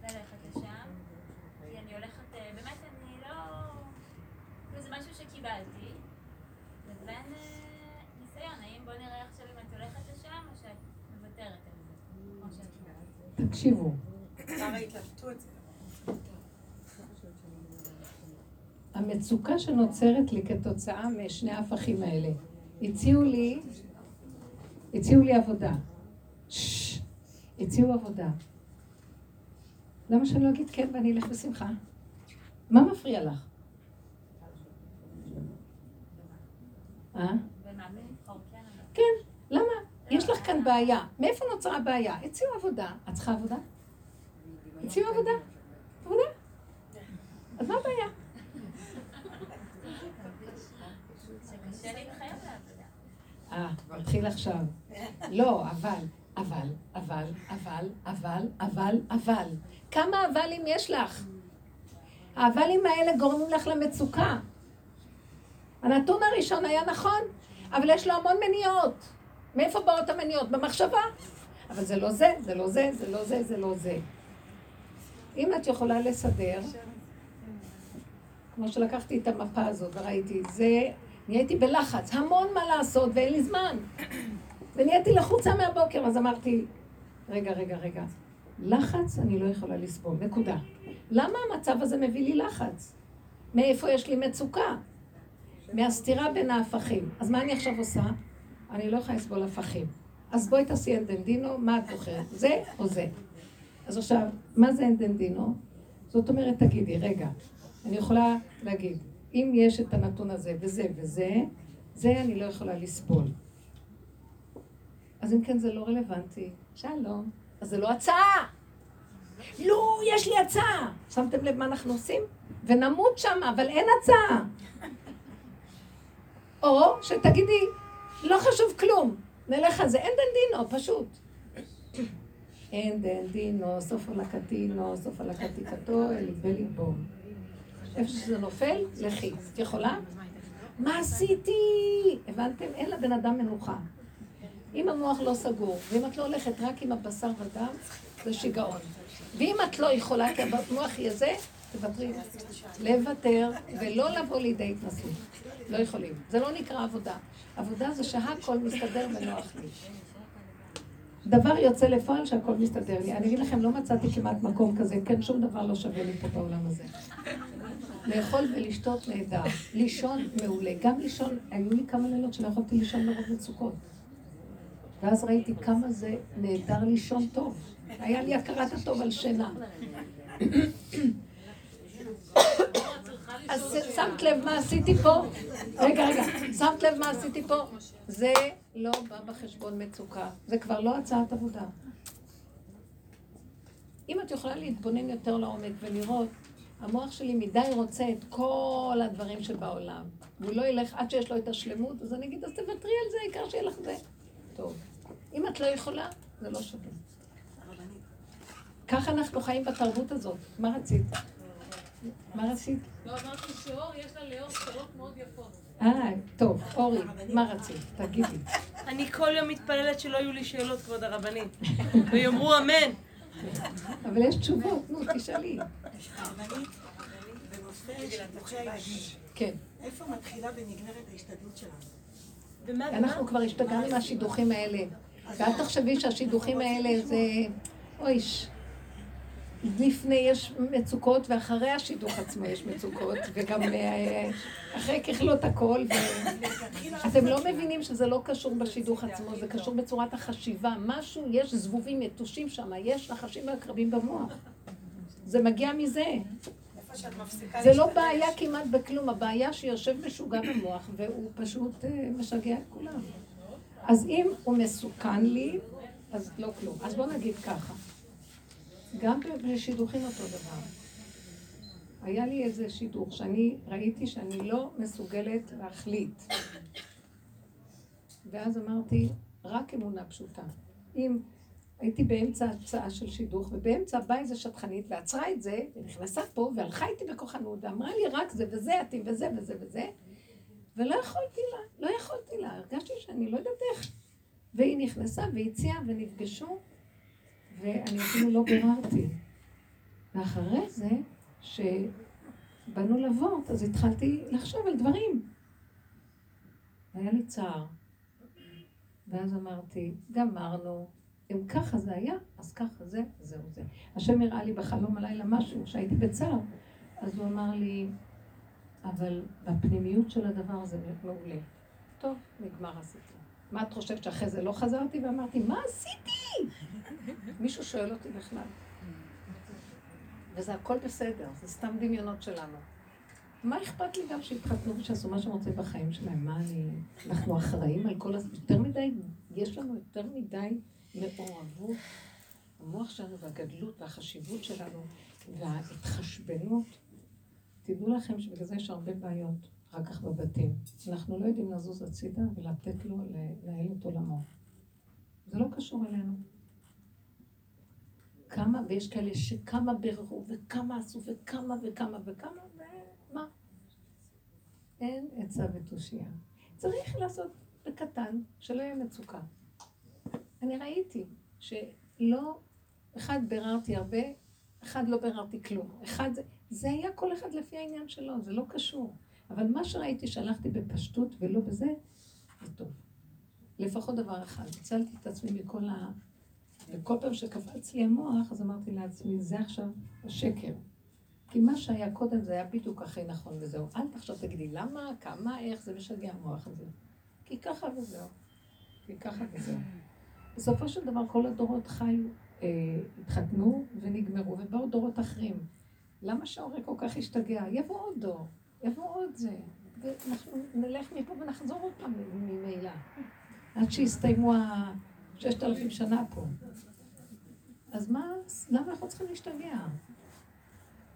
Speaker 3: ללכת לשם? כי אני הולכת, אה, באמת אני לא... כאילו זה משהו שקיבלתי, לבין אה, ניסיון, האם בוא נראה עכשיו אם את הולכת לשם או שאת מוותרת על זה, כמו שאת קיבלת.
Speaker 1: תקשיבו, המצוקה שנוצרת לי כתוצאה משני ההפכים האלה. הציעו לי, הציעו לי עבודה. ששש, הציעו עבודה. למה שאני לא אגיד כן ואני אלך בשמחה? מה מפריע לך? אה?
Speaker 3: ומה, בלבחור כן או לא?
Speaker 1: כן, למה? יש לך כאן בעיה. מאיפה נוצרה הבעיה? הציעו עבודה. את צריכה עבודה? הציעו עבודה. עבודה. אז מה הבעיה? אה, מתחיל עכשיו. לא, אבל, אבל, אבל, אבל, אבל, אבל, אבל. כמה אבלים יש לך? האבלים האלה גורמים לך למצוקה. הנתון הראשון היה נכון, אבל יש לו המון מניעות. מאיפה באות המניעות? במחשבה. אבל זה לא זה, זה לא זה, זה לא זה, זה לא זה. אם את יכולה לסדר, כמו שלקחתי את המפה הזאת וראיתי, זה, נהייתי בלחץ, המון מה לעשות ואין לי זמן. ונהייתי לחוצה מהבוקר, אז אמרתי, רגע, רגע, רגע, לחץ אני לא יכולה לסבול, נקודה. למה המצב הזה מביא לי לחץ? מאיפה יש לי מצוקה? מהסתירה בין ההפכים. אז מה אני עכשיו עושה? אני לא יכולה לסבול הפכים. אז בואי תעשי אנדנדינו, מה את בוחרת? זה או זה? אז עכשיו, מה זה אנדנדינו? זאת אומרת, תגידי, רגע, אני יכולה להגיד, אם יש את הנתון הזה וזה וזה, זה אני לא יכולה לסבול. אז אם כן זה לא רלוונטי, שלום. אז זה לא הצעה. לא, יש לי הצעה. שמתם לב מה אנחנו עושים? ונמות שם, אבל אין הצעה. או שתגידי, לא חשוב כלום, נלך על זה, אין דין דינו, פשוט. אין דין דינו, סוף הלקתינו, סוף הלקתיקתו, אל ליבי ליבו. איפה שזה נופל, לכי. את יכולה? מה עשיתי? הבנתם? אין לבן אדם מנוחה. אם המוח לא סגור, ואם את לא הולכת רק עם הבשר ודם, זה שיגעון. ואם את לא יכולה, כי המוח יהיה זה, תוותרי. לוותר, ולא לבוא לידי התנסות. לא יכולים. זה לא נקרא עבודה. עבודה זה שהכל מסתדר ונוח לי. דבר יוצא לפועל שהכל מסתדר לי. אני אגיד לכם, לא מצאתי כמעט מקום כזה, כן, שום דבר לא שווה לי פה בעולם הזה. לאכול ולשתות נהדר, לישון מעולה. גם לישון, היו לי כמה לילות שלא יכולתי לישון מרוב מצוקות. ואז ראיתי כמה זה נהדר לישון טוב. היה לי הכרת הטוב על שינה. אז שמת לב מה עשיתי פה? רגע, רגע, שמת לב מה עשיתי פה? זה לא בא בחשבון מצוקה, זה כבר לא הצעת עבודה. אם את יכולה להתבונן יותר לעומק ולראות, המוח שלי מדי רוצה את כל הדברים שבעולם, והוא לא ילך עד שיש לו את השלמות, אז אני אגיד, אז תוותרי על זה, העיקר שיהיה לך זה. טוב. אם את לא יכולה, זה לא שווה. ככה אנחנו חיים בתרבות הזאת. מה רצית? מה רצית?
Speaker 4: לא, אמרתי שאור, יש לה לאור שאלות מאוד יפות.
Speaker 1: אה, טוב, אורי, מה רצית? תגידי.
Speaker 5: אני כל יום מתפללת שלא יהיו לי שאלות, כבוד הרבנית. ויאמרו אמן.
Speaker 1: אבל יש תשובות, נו, תשאלי. כן.
Speaker 6: איפה מתחילה ונגמרת ההשתדלות שלנו?
Speaker 1: אנחנו כבר השתגענו מהשידוכים האלה. ואל תחשבי שהשידוכים האלה זה... אויש. לפני יש מצוקות, ואחרי השידוך עצמו יש מצוקות, וגם אה, אחרי ככלות הכל, ואתם לא מבינים שזה לא קשור בשידוך עצמו, זה קשור בצורת החשיבה. משהו, יש זבובים יתושים שם, יש נחשים ועקרבים במוח. זה מגיע מזה. זה לא. בעיה כמעט בכלום, הבעיה שיושב משוגע במוח והוא פשוט אה, משגע את כולם. אז אם הוא מסוכן לי, אז לא כלום. אז בוא נגיד ככה, גם בשידוכים אותו דבר. היה לי איזה שידוך שאני ראיתי שאני לא מסוגלת להחליט. ואז אמרתי, רק אמונה פשוטה. אם הייתי באמצע הצעה של שידוך, ובאמצע באה איזה שטחנית ועצרה את זה, ונכנסה פה, והלכה איתי בכוחנות, ואמרה לי רק זה וזה, עתים וזה וזה וזה, ולא יכולתי לה, לא יכולתי לה, הרגשתי שאני לא יודעת איך. והיא נכנסה והציעה ונפגשו, ואני אפילו לא ביררתי. ואחרי זה, שבאנו לבוט, אז התחלתי לחשוב על דברים. היה לי צער. ואז אמרתי, גמרנו, אם ככה זה היה, אז ככה זה, זהו זה. השם הראה לי בחלום הלילה משהו, שהייתי בצער, אז הוא אמר לי, אבל בפנימיות של הדבר הזה מעולה. טוב, נגמר הסיפור. מה את חושבת שאחרי זה לא חזרתי ואמרתי, מה עשיתי? מישהו שואל אותי בכלל. וזה הכל בסדר, זה סתם דמיונות שלנו. מה אכפת לי גם שיתחתנו ושיעשו מה שהם רוצים בחיים שלהם? מה אני... אנחנו אחראים על כל... הז- יותר מדי, יש לנו יותר מדי מעורבות. המוח שלנו והגדלות והחשיבות שלנו וההתחשבנות. תדעו לכם שבגלל זה יש הרבה בעיות אחר כך בבתים. אנחנו לא יודעים לזוז הצידה ולתת לו לנהל את עולמו. זה לא קשור אלינו. כמה, ויש כאלה שכמה ביררו וכמה עשו וכמה וכמה וכמה, ומה? אין עצה ותושייה. צריך לעשות בקטן, שלא יהיה מצוקה. אני ראיתי שלא, אחד ביררתי הרבה, אחד לא ביררתי כלום. אחד זה, היה כל אחד לפי העניין שלו, זה לא קשור. אבל מה שראיתי שהלכתי בפשטות ולא בזה, זה טוב. לפחות דבר אחד, הצלתי את עצמי מכל ה... וכל פעם שקפץ לי המוח, אז אמרתי לעצמי, זה עכשיו השקר. כי מה שהיה קודם זה היה בדיוק הכי נכון וזהו. אל תחשוב, תגידי, למה, כמה, איך, זה משגע המוח הזה. כי ככה וזהו. כי ככה וזהו. בסופו של דבר כל הדורות חיו, אה, התחתנו ונגמרו, ובאו דורות אחרים. למה שההורה כל כך ישתגע? יבוא עוד דור, יבוא עוד זה. ואנחנו נלך מפה ונחזור עוד פעם ממילא. עד שיסתיימו הששת אלפים שנה פה. אז מה, למה אנחנו צריכים להשתגע?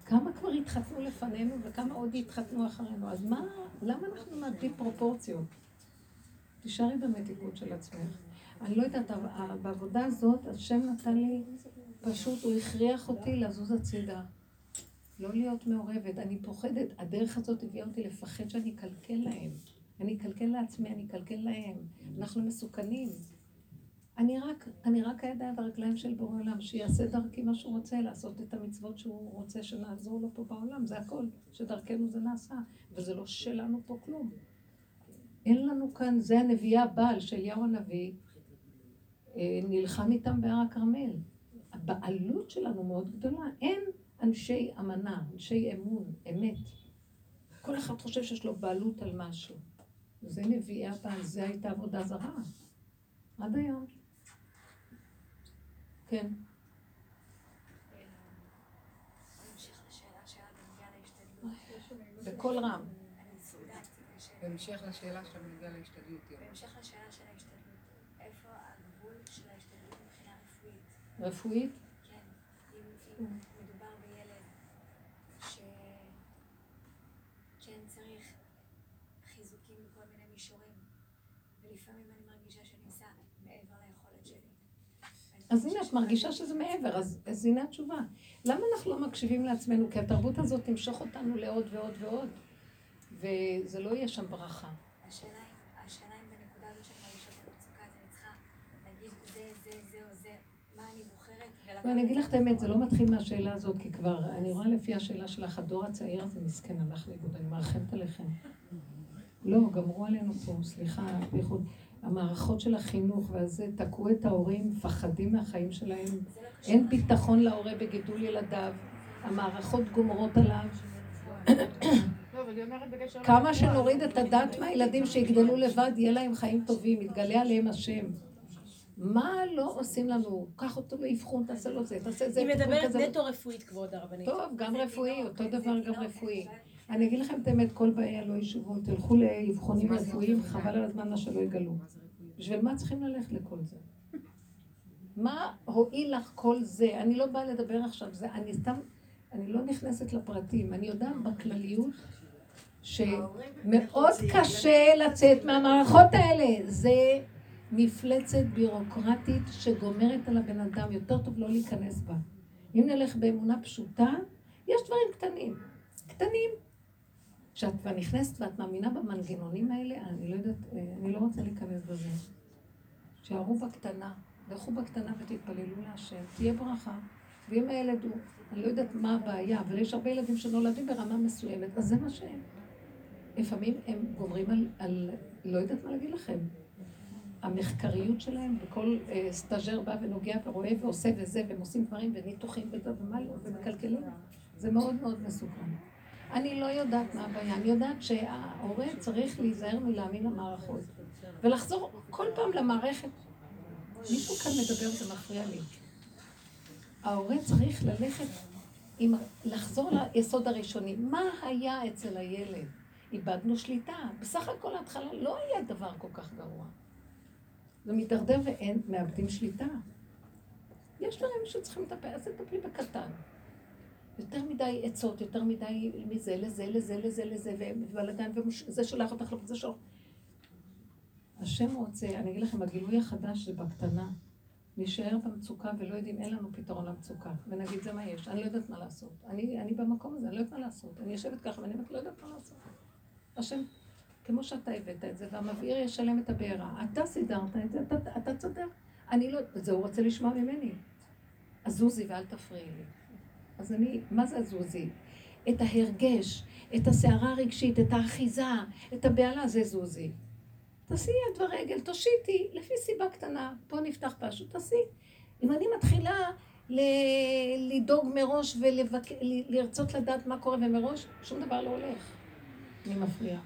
Speaker 1: כמה כבר התחתנו לפנינו וכמה עוד יתחתנו אחרינו? אז מה, למה אנחנו מאבדים פרופורציות? תישארי במתיקות של עצמך. אני לא יודעת, בעבודה הזאת, השם נתן לי, פשוט, הוא הכריח אותי לזוז הצידה. לא להיות מעורבת. אני פוחדת, הדרך הזאת הביאה אותי לפחד שאני אקלקל להם. אני אקלקל לעצמי, אני אקלקל להם. אנחנו מסוכנים. אני רק, אני רק הידיים והרגליים של בורא עולם, שיעשה דרכי מה שהוא רוצה, לעשות את המצוות שהוא רוצה שנעזור לו פה בעולם, זה הכל, שדרכנו זה נעשה, וזה לא שלנו פה כלום. אין לנו כאן, זה הנביאה הבעל של אליהו הנביא, אה, נלחם איתם בהר הכרמל. הבעלות שלנו מאוד גדולה, אין אנשי אמנה, אנשי אמון, אמת. כל אחד חושב שיש לו בעלות על משהו. זה נביאי הבעל, זה הייתה עבודה זרה. עד היום. כן. בקול רם.
Speaker 7: בהמשך לשאלה שלך בנוגע להשתדלות.
Speaker 3: בהמשך לשאלה של ההשתדלות, איפה הגבול של ההשתדלות מבחינה רפואית?
Speaker 1: רפואית?
Speaker 3: כן, אם, אם מדובר בילד שכן צריך חיזוקים בכל מיני מישורים, ולפעמים אני מרגישה שאני עושה מעבר ליכולת שלי.
Speaker 1: אז הנה, את מרגישה שזה מעבר, אז, אז הנה התשובה. למה אנחנו לא מקשיבים לעצמנו? כי התרבות הזאת תמשוך אותנו לעוד ועוד ועוד, וזה לא יהיה שם ברכה.
Speaker 3: השאלה היא, השאלה אם בנקודה הזאת שאני מרגישה את המצוקה, אז אני צריכה להגיד זה, זה, זה או זה, מה אני בוחרת, ולקחת
Speaker 1: ואני אגיד לך את האמת, זה לא מתחיל מהשאלה הזאת, כי כבר, אני רואה לפי השאלה שלך, הדור הצעיר הזה מסכן, הלך לאיבוד, אני מרחמת עליכם. לא, גמרו עלינו פה, סליחה, בייחוד. המערכות של החינוך והזה, תקעו את ההורים, מפחדים מהחיים שלהם, אין ביטחון להורה בגידול ילדיו, המערכות גומרות עליו. כמה שנוריד את הדת מהילדים שיגדלו לבד, יהיה להם חיים טובים, יתגלה עליהם השם. מה לא עושים לנו? קח אותו לאבחון, תעשה לו זה, תעשה זה.
Speaker 5: היא מדברת. נטו רפואית, כבוד הרבנית.
Speaker 1: טוב, גם רפואי, אותו דבר גם רפואי. אני אגיד לכם את האמת, כל באי לא ישובו, תלכו לאבחונים רפואיים, חבל על הזמן מה שלא יגלו. בשביל מה צריכים ללכת לכל זה? מה הועיל לך כל זה? אני לא באה לדבר עכשיו, זה, אני סתם, אני לא נכנסת לפרטים, אני יודעת בכלליות שמאוד קשה לצאת מהמערכות האלה. זה מפלצת בירוקרטית שגומרת על הבן אדם, יותר טוב לא להיכנס בה. אם נלך באמונה פשוטה, יש דברים קטנים, קטנים. כשאת כבר נכנסת ואת מאמינה במנגנונים האלה, אני לא יודעת, אה, אני לא רוצה להיכנס בזה. שערו בקטנה, לכו בקטנה ותתפללו להשם, תהיה ברכה. ואם הילד הוא, אני לא יודעת מה הבעיה, אבל יש הרבה ילדים שנולדים ברמה מסוימת, אז זה מה שהם. לפעמים הם גומרים על, על לא יודעת מה להגיד לכם. המחקריות שלהם, וכל אה, סטאז'ר בא ונוגע ורואה ועושה וזה, והם עושים דברים וניתוחים וזה ומה לא, ומקלקלים. זה מאוד מאוד מסוכן. אני לא יודעת מה הבעיה, אני יודעת שההורה צריך להיזהר מלהאמין למערכות, ולחזור כל פעם למערכת. מישהו כאן מדבר, זה מפריע לי. ההורה צריך ללכת, עם, לחזור ליסוד הראשוני. מה היה אצל הילד? איבדנו שליטה. בסך הכל ההתחלה לא היה דבר כל כך גרוע. זה מתדרדר ואין, מאבדים שליטה. יש דברים שצריכים לטפל, אז תטפלי בקטן. יותר מדי עצות, יותר מדי מזה לזה, לזה, לזה, לזה, ובלאגן, וזה שולח אותך לזה שולח. השם רוצה, אני אגיד לכם, הגילוי החדש זה בקטנה. להישאר במצוקה ולא יודעים, אין לנו פתרון למצוקה. ונגיד, זה מה יש, אני לא יודעת מה לעשות. אני, אני במקום הזה, אני לא יודעת מה לעשות. אני יושבת ככה ואני אומרת, לא יודעת מה לעשות. השם, כמו שאתה הבאת את זה, והמבעיר ישלם את הבעירה. אתה סידרת את זה, אתה, אתה צודק. אני לא, זה הוא רוצה לשמוע ממני. אז זוזי ואל תפריעי לי. אז אני, מה זה הזוזי? את ההרגש, את הסערה הרגשית, את האחיזה, את הבהלה, זה זוזי. תעשי יד ורגל, תושיטי, לפי סיבה קטנה. פה נפתח פשוט, תעשי. אם אני מתחילה ל- לדאוג מראש ולרצות לדעת מה קורה ומראש, שום דבר לא הולך. אני מפריעה.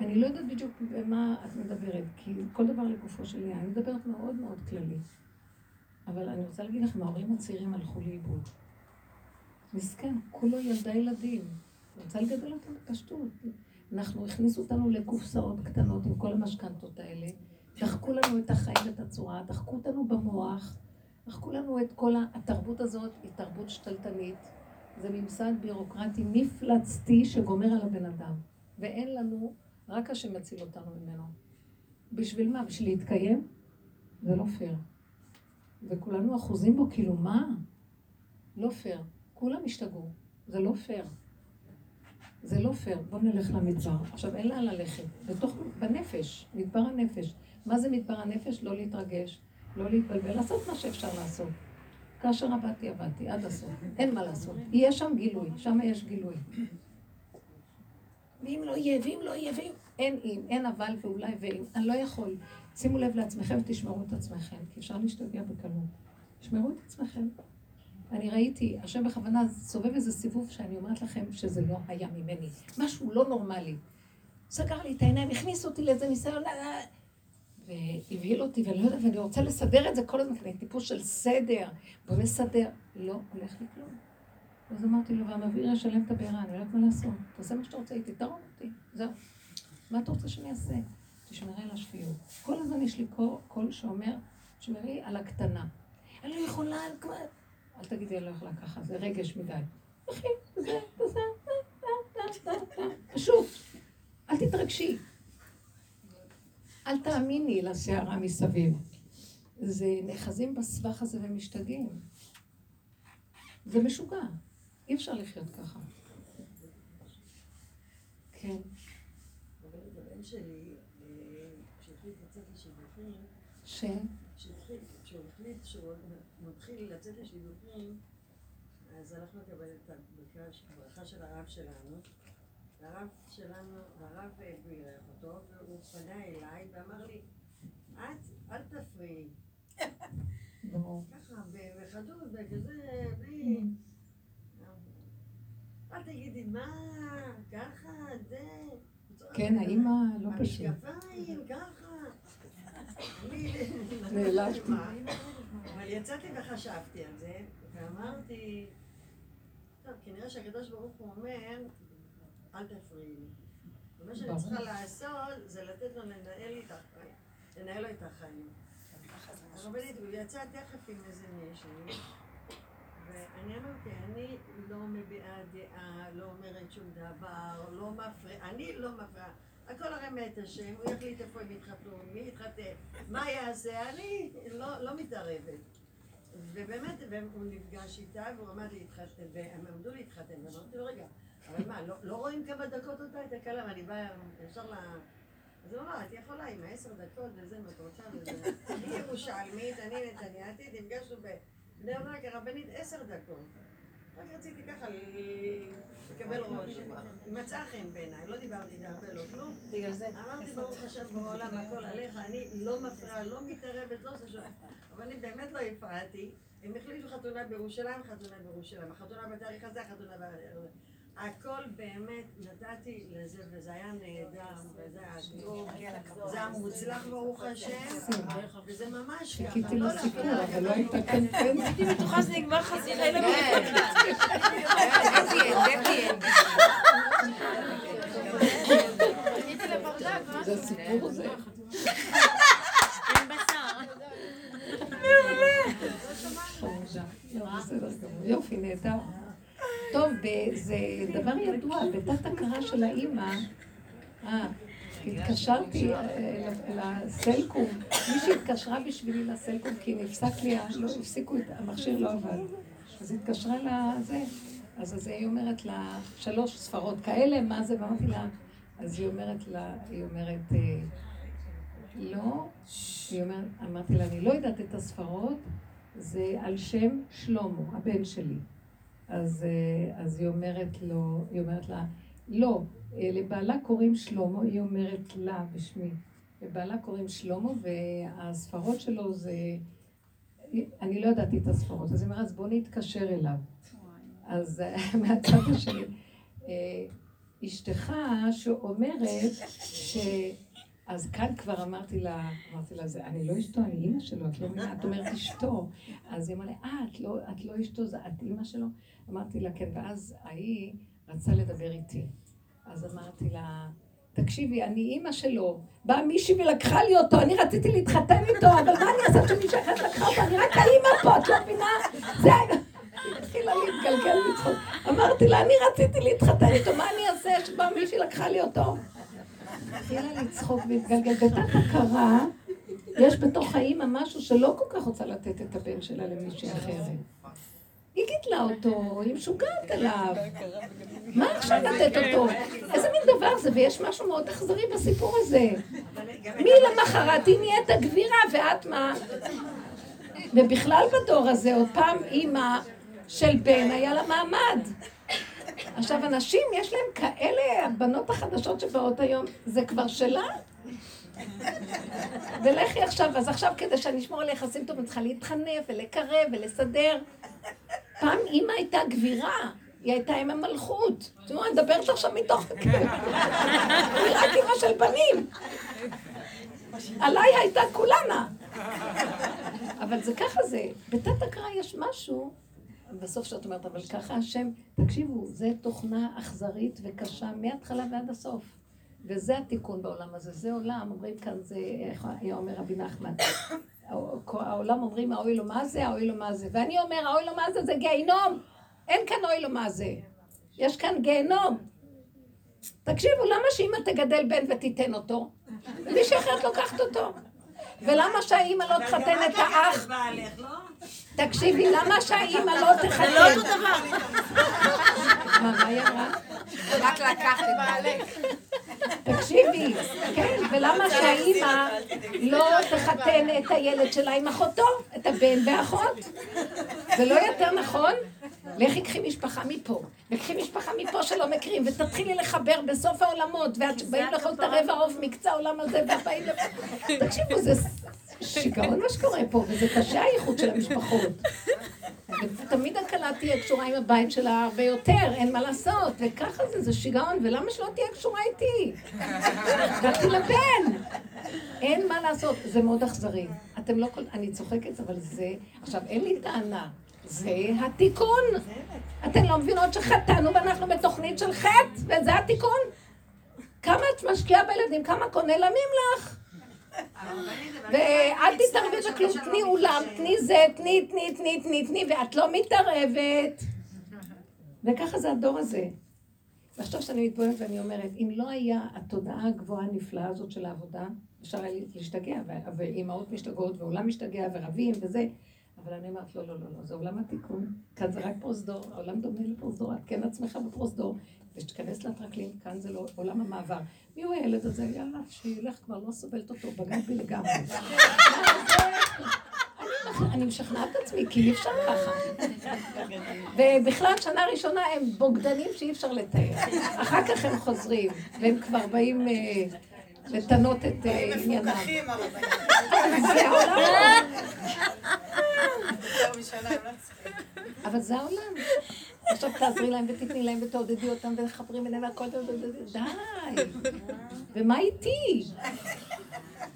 Speaker 1: אני לא יודעת בדיוק במה את מדברת, כי כל דבר לגופו של עניין. אני מדברת מאוד מאוד כללי. אבל אני רוצה להגיד לכם, ההורים הצעירים הלכו לאיבוד. מסכן, כולו ילדי ילדים. רוצה לגדל אותם בפשטות. אנחנו, הכניסו אותנו לקופסאות קטנות עם כל המשכנתות האלה. דחקו לנו את החיים ואת הצורה, דחקו אותנו במוח, דחקו לנו את כל התרבות הזאת, היא תרבות שתלטנית. זה ממסד בירוקרטי מפלצתי שגומר על הבן אדם. ואין לנו, רק השם מציל אותנו ממנו. בשביל מה? בשביל להתקיים? זה לא פייר. וכולנו אחוזים בו, כאילו, מה? לא פייר. כולם השתגעו. זה לא פייר. זה לא פייר. בואו נלך למדבר. עכשיו, אין לאן ללכת. בתוך, בנפש, מדבר הנפש. מה זה מדבר הנפש? לא להתרגש, לא להתבלבל, לעשות מה שאפשר לעשות. כאשר עבדתי, עבדתי, עד הסוף. אין מה לעשות. יהיה שם גילוי, שם יש גילוי. ואם לא יהיה, ואם לא יהיה, ואם... אין אם, אין אבל ואולי ואם. אני לא יכול. שימו לב לעצמכם ותשמרו את עצמכם, כי אפשר להשתגע בקלות. תשמרו את עצמכם. אני ראיתי, השם בכוונה סובב איזה סיבוב שאני אומרת לכם שזה לא היה ממני. משהו לא נורמלי. סגר לי את העיניים, הכניס אותי לאיזה ניסיון, והבהיל אותי, ואני לא יודעת, ואני רוצה לסדר את זה כל הזמן, כי אני טיפוס של סדר. בוא נסדר. לא הולך לי כלום. אז אמרתי לו, והמבעיר ישלם את הבעירה, אני לא יודעת מה לעשות. תעשה מה שאתה רוצה איתי, תרום אותי, זהו. מה אתה רוצה שאני אעשה? תשמרי על השפיות. כל הזמן יש לי קול שאומר, תשמרי על הקטנה. אני לא יכולה, אל תגידי, אני לא יכולה ככה, זה רגש מדי. אחי, זה, זה, פשוט. אל תתרגשי. אל תאמיני לסערה מסביב. זה נאחזים בסבך הזה ומשתגעים. זה משוגע. אי אפשר לחיות ככה. כן.
Speaker 8: הבן שלי, כשהחליט לצאת לשידוכים,
Speaker 1: ש?
Speaker 8: כשהוא החליט שהוא מתחיל לצאת לשידוכים, אז הלכנו לקבל את הברכה של הרב שלנו, הרב שלנו, הרב בירך אותו, והוא פנה אליי ואמר לי, את, אל תפריעי. ככה, בחדות, וכזה, בלי... אל תגידי, מה, ככה, זה...
Speaker 1: כן, האימא לא פשוט.
Speaker 8: המשקפיים, ככה.
Speaker 1: נעלבתי.
Speaker 8: אבל יצאתי וחשבתי על זה, ואמרתי, טוב, כנראה שהקדוש ברוך הוא אומר, אל תפריעי לי. ומה שאני. צריכה לעשות זה לתת לו לנהל לו את החיים. הרבנית, הוא יצא תכף עם איזה מישהי, ואני אמרתי, אני לא מביעה דעה, לא אומרת שום דבר, לא מפריעה, אני לא מפריעה. הכל הרי מאת השם, הוא יחליט איפה הם יתחתנו, מי יתחתן, מה יעשה, אני לא, לא מתערבת. ובאמת, והוא נפגש איתה, והוא עמד להתחתן, והם עמדו להתחתן, ואמרתי לו, רגע, אבל מה, לא, לא רואים כמה דקות אותה, את הכלה, ואני באה ישר ל... אז הוא אמר, את יכולה עם העשר דקות וזה, אם את רוצה וזה. אני ירושלמית, אני נתניאתית, נפגשנו בבני ברק הרבנית עשר דקות. רק רציתי ככה לקבל. היא מצאה חן בעיניי, לא דיברתי איתה הרבה, לא כלום.
Speaker 2: בגלל זה.
Speaker 8: אמרתי, ברוך השם בעולם, הכל עליך, אני לא מפריעה, לא מתערבת, לא עושה שום... אבל אני באמת לא הפרעתי. הם החליטו חתונה בירושלים, חתונה בירושלים. החתונה בתאריך הזה, החתונה הזה. הכל באמת נתתי לזה, וזה היה נהדר, וזה היה טוב, זה היה מוצלח ברוך השם, וזה ממש ככה.
Speaker 1: חיכיתי
Speaker 8: לא
Speaker 1: לסיפור, אבל לא הייתה כאן פנסיה.
Speaker 5: הייתי בטוחה שזה נגמר חס וחלילה
Speaker 7: כן.
Speaker 1: זה הסיפור הזה. לא, גמור. יופי, נהדר. טוב, זה דבר ידוע, בתת הכרה של האימא, אה, התקשרתי אה, לסלקום, מישהי התקשרה בשבילי לסלקום כי נפסק לי, לא הפסיקו, המכשיר לא עבד. אז התקשרה לזה, אז היא אומרת לה, שלוש ספרות כאלה, מה זה? ואמרתי לה, אז היא אומרת לה, היא אומרת, אה, לא, היא אומרת, אמרתי לה, אני לא יודעת את הספרות, זה על שם שלמה, הבן שלי. אז, אה, אז היא אומרת לו, היא אומרת לה, לא, אה, לבעלה קוראים שלמה, היא אומרת לה בשמי. לבעלה קוראים שלמה, והספרות שלו זה... אני לא ידעתי את הספרות, אז היא אומרת, אז בוא נתקשר אליו. אז אה, מהצד השני, אשתך שאומרת ש... אז כאן כבר אמרתי לה, אמרתי לה, זה, אני לא אשתו, אני אימא שלו, את לא מבינה, את אומרת אשתו. אז היא אמרה לי, אה, את לא, את לא אשתו, זה- את אימא שלו? אמרתי לה, כן, ואז ההיא רצה לדבר איתי. אז אמרתי לה, תקשיבי, אני אימא שלו. באה מישהי ולקחה לי אותו, אני רציתי להתחתן איתו, אבל מה אני אעשה שמישהי אחרת לקחה אותו? אני רק האימא פה, את לא מבינה? זה... התחילה להתגלגל לצחוק. אמרתי לה, אני רציתי להתחתן איתו, מה אני אעשה שבאה מישהי לקחה לי אותו? התחילה לצחוק והתגלגל. בתת הכרה, יש בתוך האימא משהו שלא כל כך רוצה לתת את הבן שלה למישהי אחרת. היא גידלה אותו, היא משוגעת עליו. מה עכשיו לתת אותו? איזה מין דבר זה? ויש משהו מאוד אכזרי בסיפור הזה. מי למחרת היא נהיית הגבירה ואת מה? ובכלל בדור הזה, עוד פעם אימא של בן היה לה מעמד. עכשיו, אנשים, יש להם כאלה, הבנות החדשות שבאות היום, זה כבר שלה? ולכי עכשיו, אז עכשיו כדי שאני אשמור על יחסים טובים, צריכה להתחנף ולקרב ולסדר. פעם אימא הייתה גבירה, היא הייתה עם המלכות. תראו, אני מדברת עכשיו מתוך... היא רק אימא של בנים. עליי הייתה כולנה. אבל זה ככה זה. בתת הכרה יש משהו, בסוף שאת אומרת, אבל ככה השם, תקשיבו, זה תוכנה אכזרית וקשה מההתחלה ועד הסוף. וזה התיקון בעולם הזה. זה עולם, אומרים כאן, זה, איך היה אומר רבי נחמן. העולם אומרים, האוי לו מה זה, האוי לו מה זה. ואני אומר, האוי לו מה זה, זה גיהינום. אין כאן אוי לו מה זה. יש כאן גיהינום. תקשיבו, למה שאמא תגדל בן ותיתן אותו? מישהי אחרת לוקחת אותו. ולמה שהאימא לא תחתן את האח?
Speaker 8: לא?
Speaker 1: תקשיבי, למה שהאימא לא תחתן?
Speaker 5: זה לא אותו דבר.
Speaker 1: מה, מה היא אמרה?
Speaker 7: רק לקחת את בעלך.
Speaker 1: תקשיבי, כן, ולמה שהאימא לא תחתן את הילד שלה עם אחותו, את הבן והאחות? זה לא יותר נכון? לכי קחי משפחה מפה, וקחי משפחה מפה שלא מכירים, ותתחילי לחבר בסוף העולמות, ואת באים לאכול את הרבע עוף מקצה העולם הזה, ובאים לפה. תקשיבו, זה שיגעון מה שקורה פה, וזה קשה האיחוד של המשפחות. ותמיד הכלה תהיה קשורה עם הבית שלה הרבה יותר, אין מה לעשות, וככה זה, זה שיגעון, ולמה שלא תהיה קשורה איתי? באתי לבן. אין מה לעשות, זה מאוד אכזרי. אתם לא כל... אני צוחקת, אבל זה... עכשיו, אין לי טענה. זה התיקון. אתן לא מבינות שחטאנו ואנחנו בתוכנית של חטא, וזה התיקון? כמה את משקיעה בילדים, כמה כונה למים לך? ואל תתערבי בכלום, תני אולם, תני זה, תני, תני, תני, תני, תני, ואת לא מתערבת. וככה זה הדור הזה. ועכשיו שאני מתבוננת ואני אומרת, אם לא היה התודעה הגבוהה הנפלאה הזאת של העבודה, אפשר היה להשתגע, ואימהות משתגעות, ועולם משתגע, ורבים וזה, אבל אני אומרת, לא, לא, לא, לא, זה עולם התיקון, כאן זה רק פרוזדור, העולם דומה לפרוזדור, את כן עצמך בפרוזדור, ושתיכנס לטרקלין, כאן זה לא עולם המעבר. מי הוא הילד הזה? יאללה, שילך כבר, לא סובלת אותו, בגד בי לגמרי. אני- משכנעת את עצמי, כי אי אפשר ככה. ובכלל, שנה ראשונה הם בוגדנים שאי אפשר לתאר. אחר כך הם חוזרים, והם כבר באים אה, לטנות את אה, עניינם. זה העולם.
Speaker 6: לא.
Speaker 1: אבל זה העולם. עכשיו תעזרי להם ותתני להם ותעודדי אותם וחברים אליהם והכל, די. ומה איתי?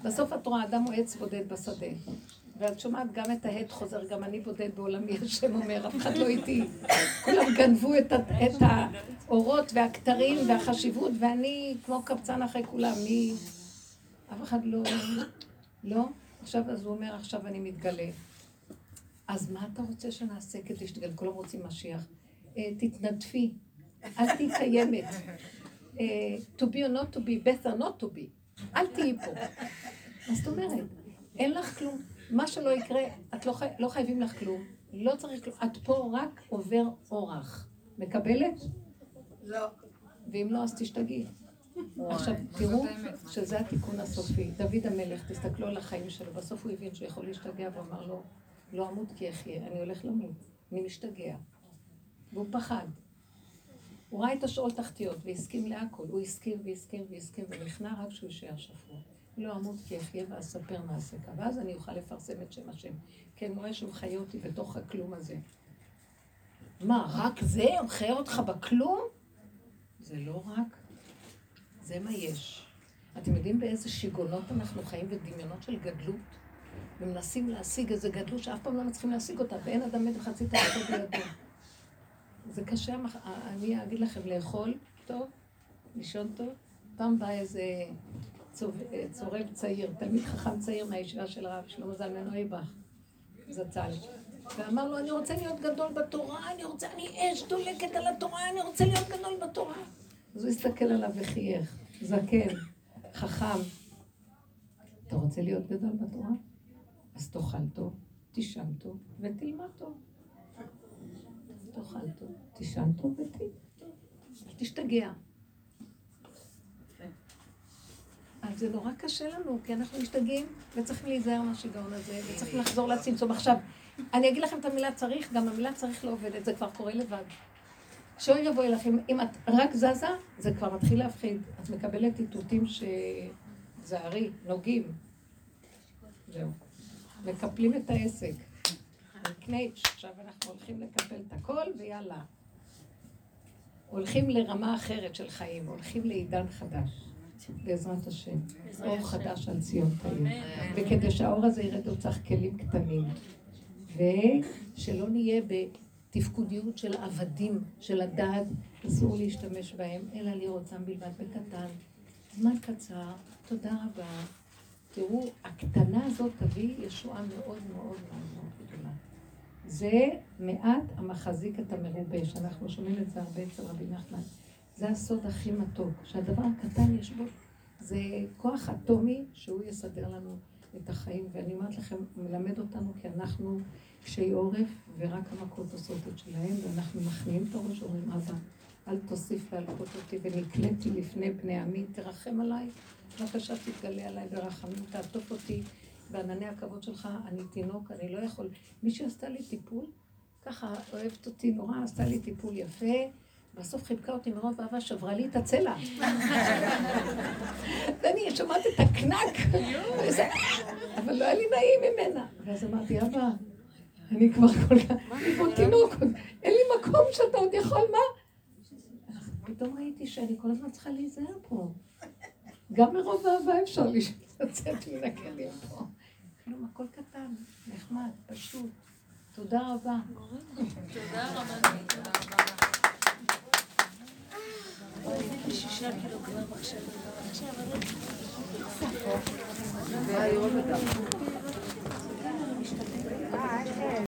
Speaker 1: בסוף את רואה אדם הוא עץ בודד בשדה. ואת שומעת גם את ההד חוזר, גם אני בודד בעולמי, השם אומר, אף אחד לא איתי. כולם גנבו את, את האורות והכתרים והחשיבות, ואני כמו קבצן אחרי כולם, מי... אף אחד לא... לא? עכשיו, אז הוא אומר, עכשיו אני מתגלה. אז מה אתה רוצה שנעשה כדי שתגלה? כולם רוצים משיח. אה, תתנדפי, אל תהיי קיימת. אה, to be or not to be, better not to be. אל תהיי פה. מה זאת אומרת? אין לך כלום. מה שלא יקרה, את לא, חי... לא חייבים לך כלום. לא צריך כלום. את פה רק עובר אורח. מקבלת?
Speaker 6: לא.
Speaker 1: ואם לא, אז תשתגעי. עכשיו, תראו שזה התיקון הסופי. דוד המלך, תסתכלו על החיים שלו. בסוף הוא הבין שהוא יכול להשתגע ואמר לו, לא אמות כי אחיה, אני הולך למות. אני משתגע. והוא פחד. הוא ראה את השאול תחתיות והסכים להכל. הוא הסכים והסכים והסכים ונכנע רק שהוא יישאר שפוע. לא אמות כי אחיה ואספר מעשיך. ואז אני אוכל לפרסם את שם השם. אני רואה שהוא מחיה אותי בתוך הכלום הזה. מה, רק זה? הוא מחיה אותך בכלום? זה לא רק. זה מה יש. אתם יודעים באיזה שיגעונות אנחנו חיים ודמיונות של גדלות? ומנסים להשיג איזה גדלות שאף פעם לא מצליחים להשיג אותה, ואין אדם מת וחצי תעשו בידו. זה קשה, המח- אני אגיד לכם, לאכול טוב, לישון טוב. פעם בא איזה צוב- צורב צעיר, תלמיד חכם צעיר מהישיבה של הרב שלמה זלמן אויבך, זצ"ל. ואמר לו, אני רוצה להיות גדול בתורה, אני רוצה, אני אש דולקת על התורה, אני רוצה להיות גדול בתורה. אז הוא הסתכל עליו וחייך, זקן, חכם. אתה רוצה להיות גדול בתורה? אז תאכל טוב, תישן טוב ותלמד טוב. תאכל טוב, תישן טוב. אל תשתגע. אז זה נורא קשה לנו, כי אנחנו משתגעים, וצריכים להיזהר מהשיגעון הזה, וצריכים לחזור לצמצום. עכשיו, אני אגיד לכם את המילה צריך, גם המילה צריך לא עובדת, זה כבר קורה לבד. שאוי יבואי לך, אם, אם את רק זזה, זה כבר מתחיל להפחיד. את מקבלת איתותים שזערי, נוגעים. זהו. מקפלים את העסק. קנייץ', עכשיו אנחנו הולכים לקפל את הכל, ויאללה. הולכים לרמה אחרת של חיים, הולכים לעידן חדש, בעזרת השם. אור חדש על ציון תאיר. וכדי שהאור הזה ירד, הוא צריך כלים קטנים. ושלא נהיה בתפקודיות של עבדים, של הדעת, אסור להשתמש בהם, אלא לראות אותם בלבד בקטן. זמן קצר, תודה רבה. תראו, הקטנה הזאת תביא ישועה מאוד מאוד מאוד. זה מעט המחזיק את המרובה, שאנחנו שומעים את זה הרבה אצל רבי נחמן. זה הסוד הכי מתוק, שהדבר הקטן יש בו, זה כוח אטומי שהוא יסדר לנו את החיים. ואני אומרת לכם, הוא מלמד אותנו כי אנחנו קשי עורף, ורק המכות עושות את שלהם, ואנחנו מכניעים את הראש, אומרים, אבא, אל תוסיף להלקות אותי, ונקלטי לפני בני עמי, תרחם עליי, בבקשה תתגלה עליי ברחמים, תעטוף אותי בענני הכבוד שלך, אני תינוק, אני לא יכול. מי שעשתה לי טיפול, ככה אוהבת אותי נורא, עשתה לי טיפול יפה, בסוף חיבקה אותי מרוב אהבה, שברה לי את הצלע. ואני שמעת את הקנק, אבל לא היה לי נעים ממנה. ואז אמרתי, אבא, אני כבר כל כך, אני כמו תינוק, אין לי מקום שאתה עוד יכול, מה? פתאום ראיתי שאני כל הזמן צריכה להיזהר פה. גם מרוב אהבה אפשר לצאת מן הכלים פה. כלום, הכל קטן, נחמד, פשוט. תודה רבה.
Speaker 5: תודה רבה.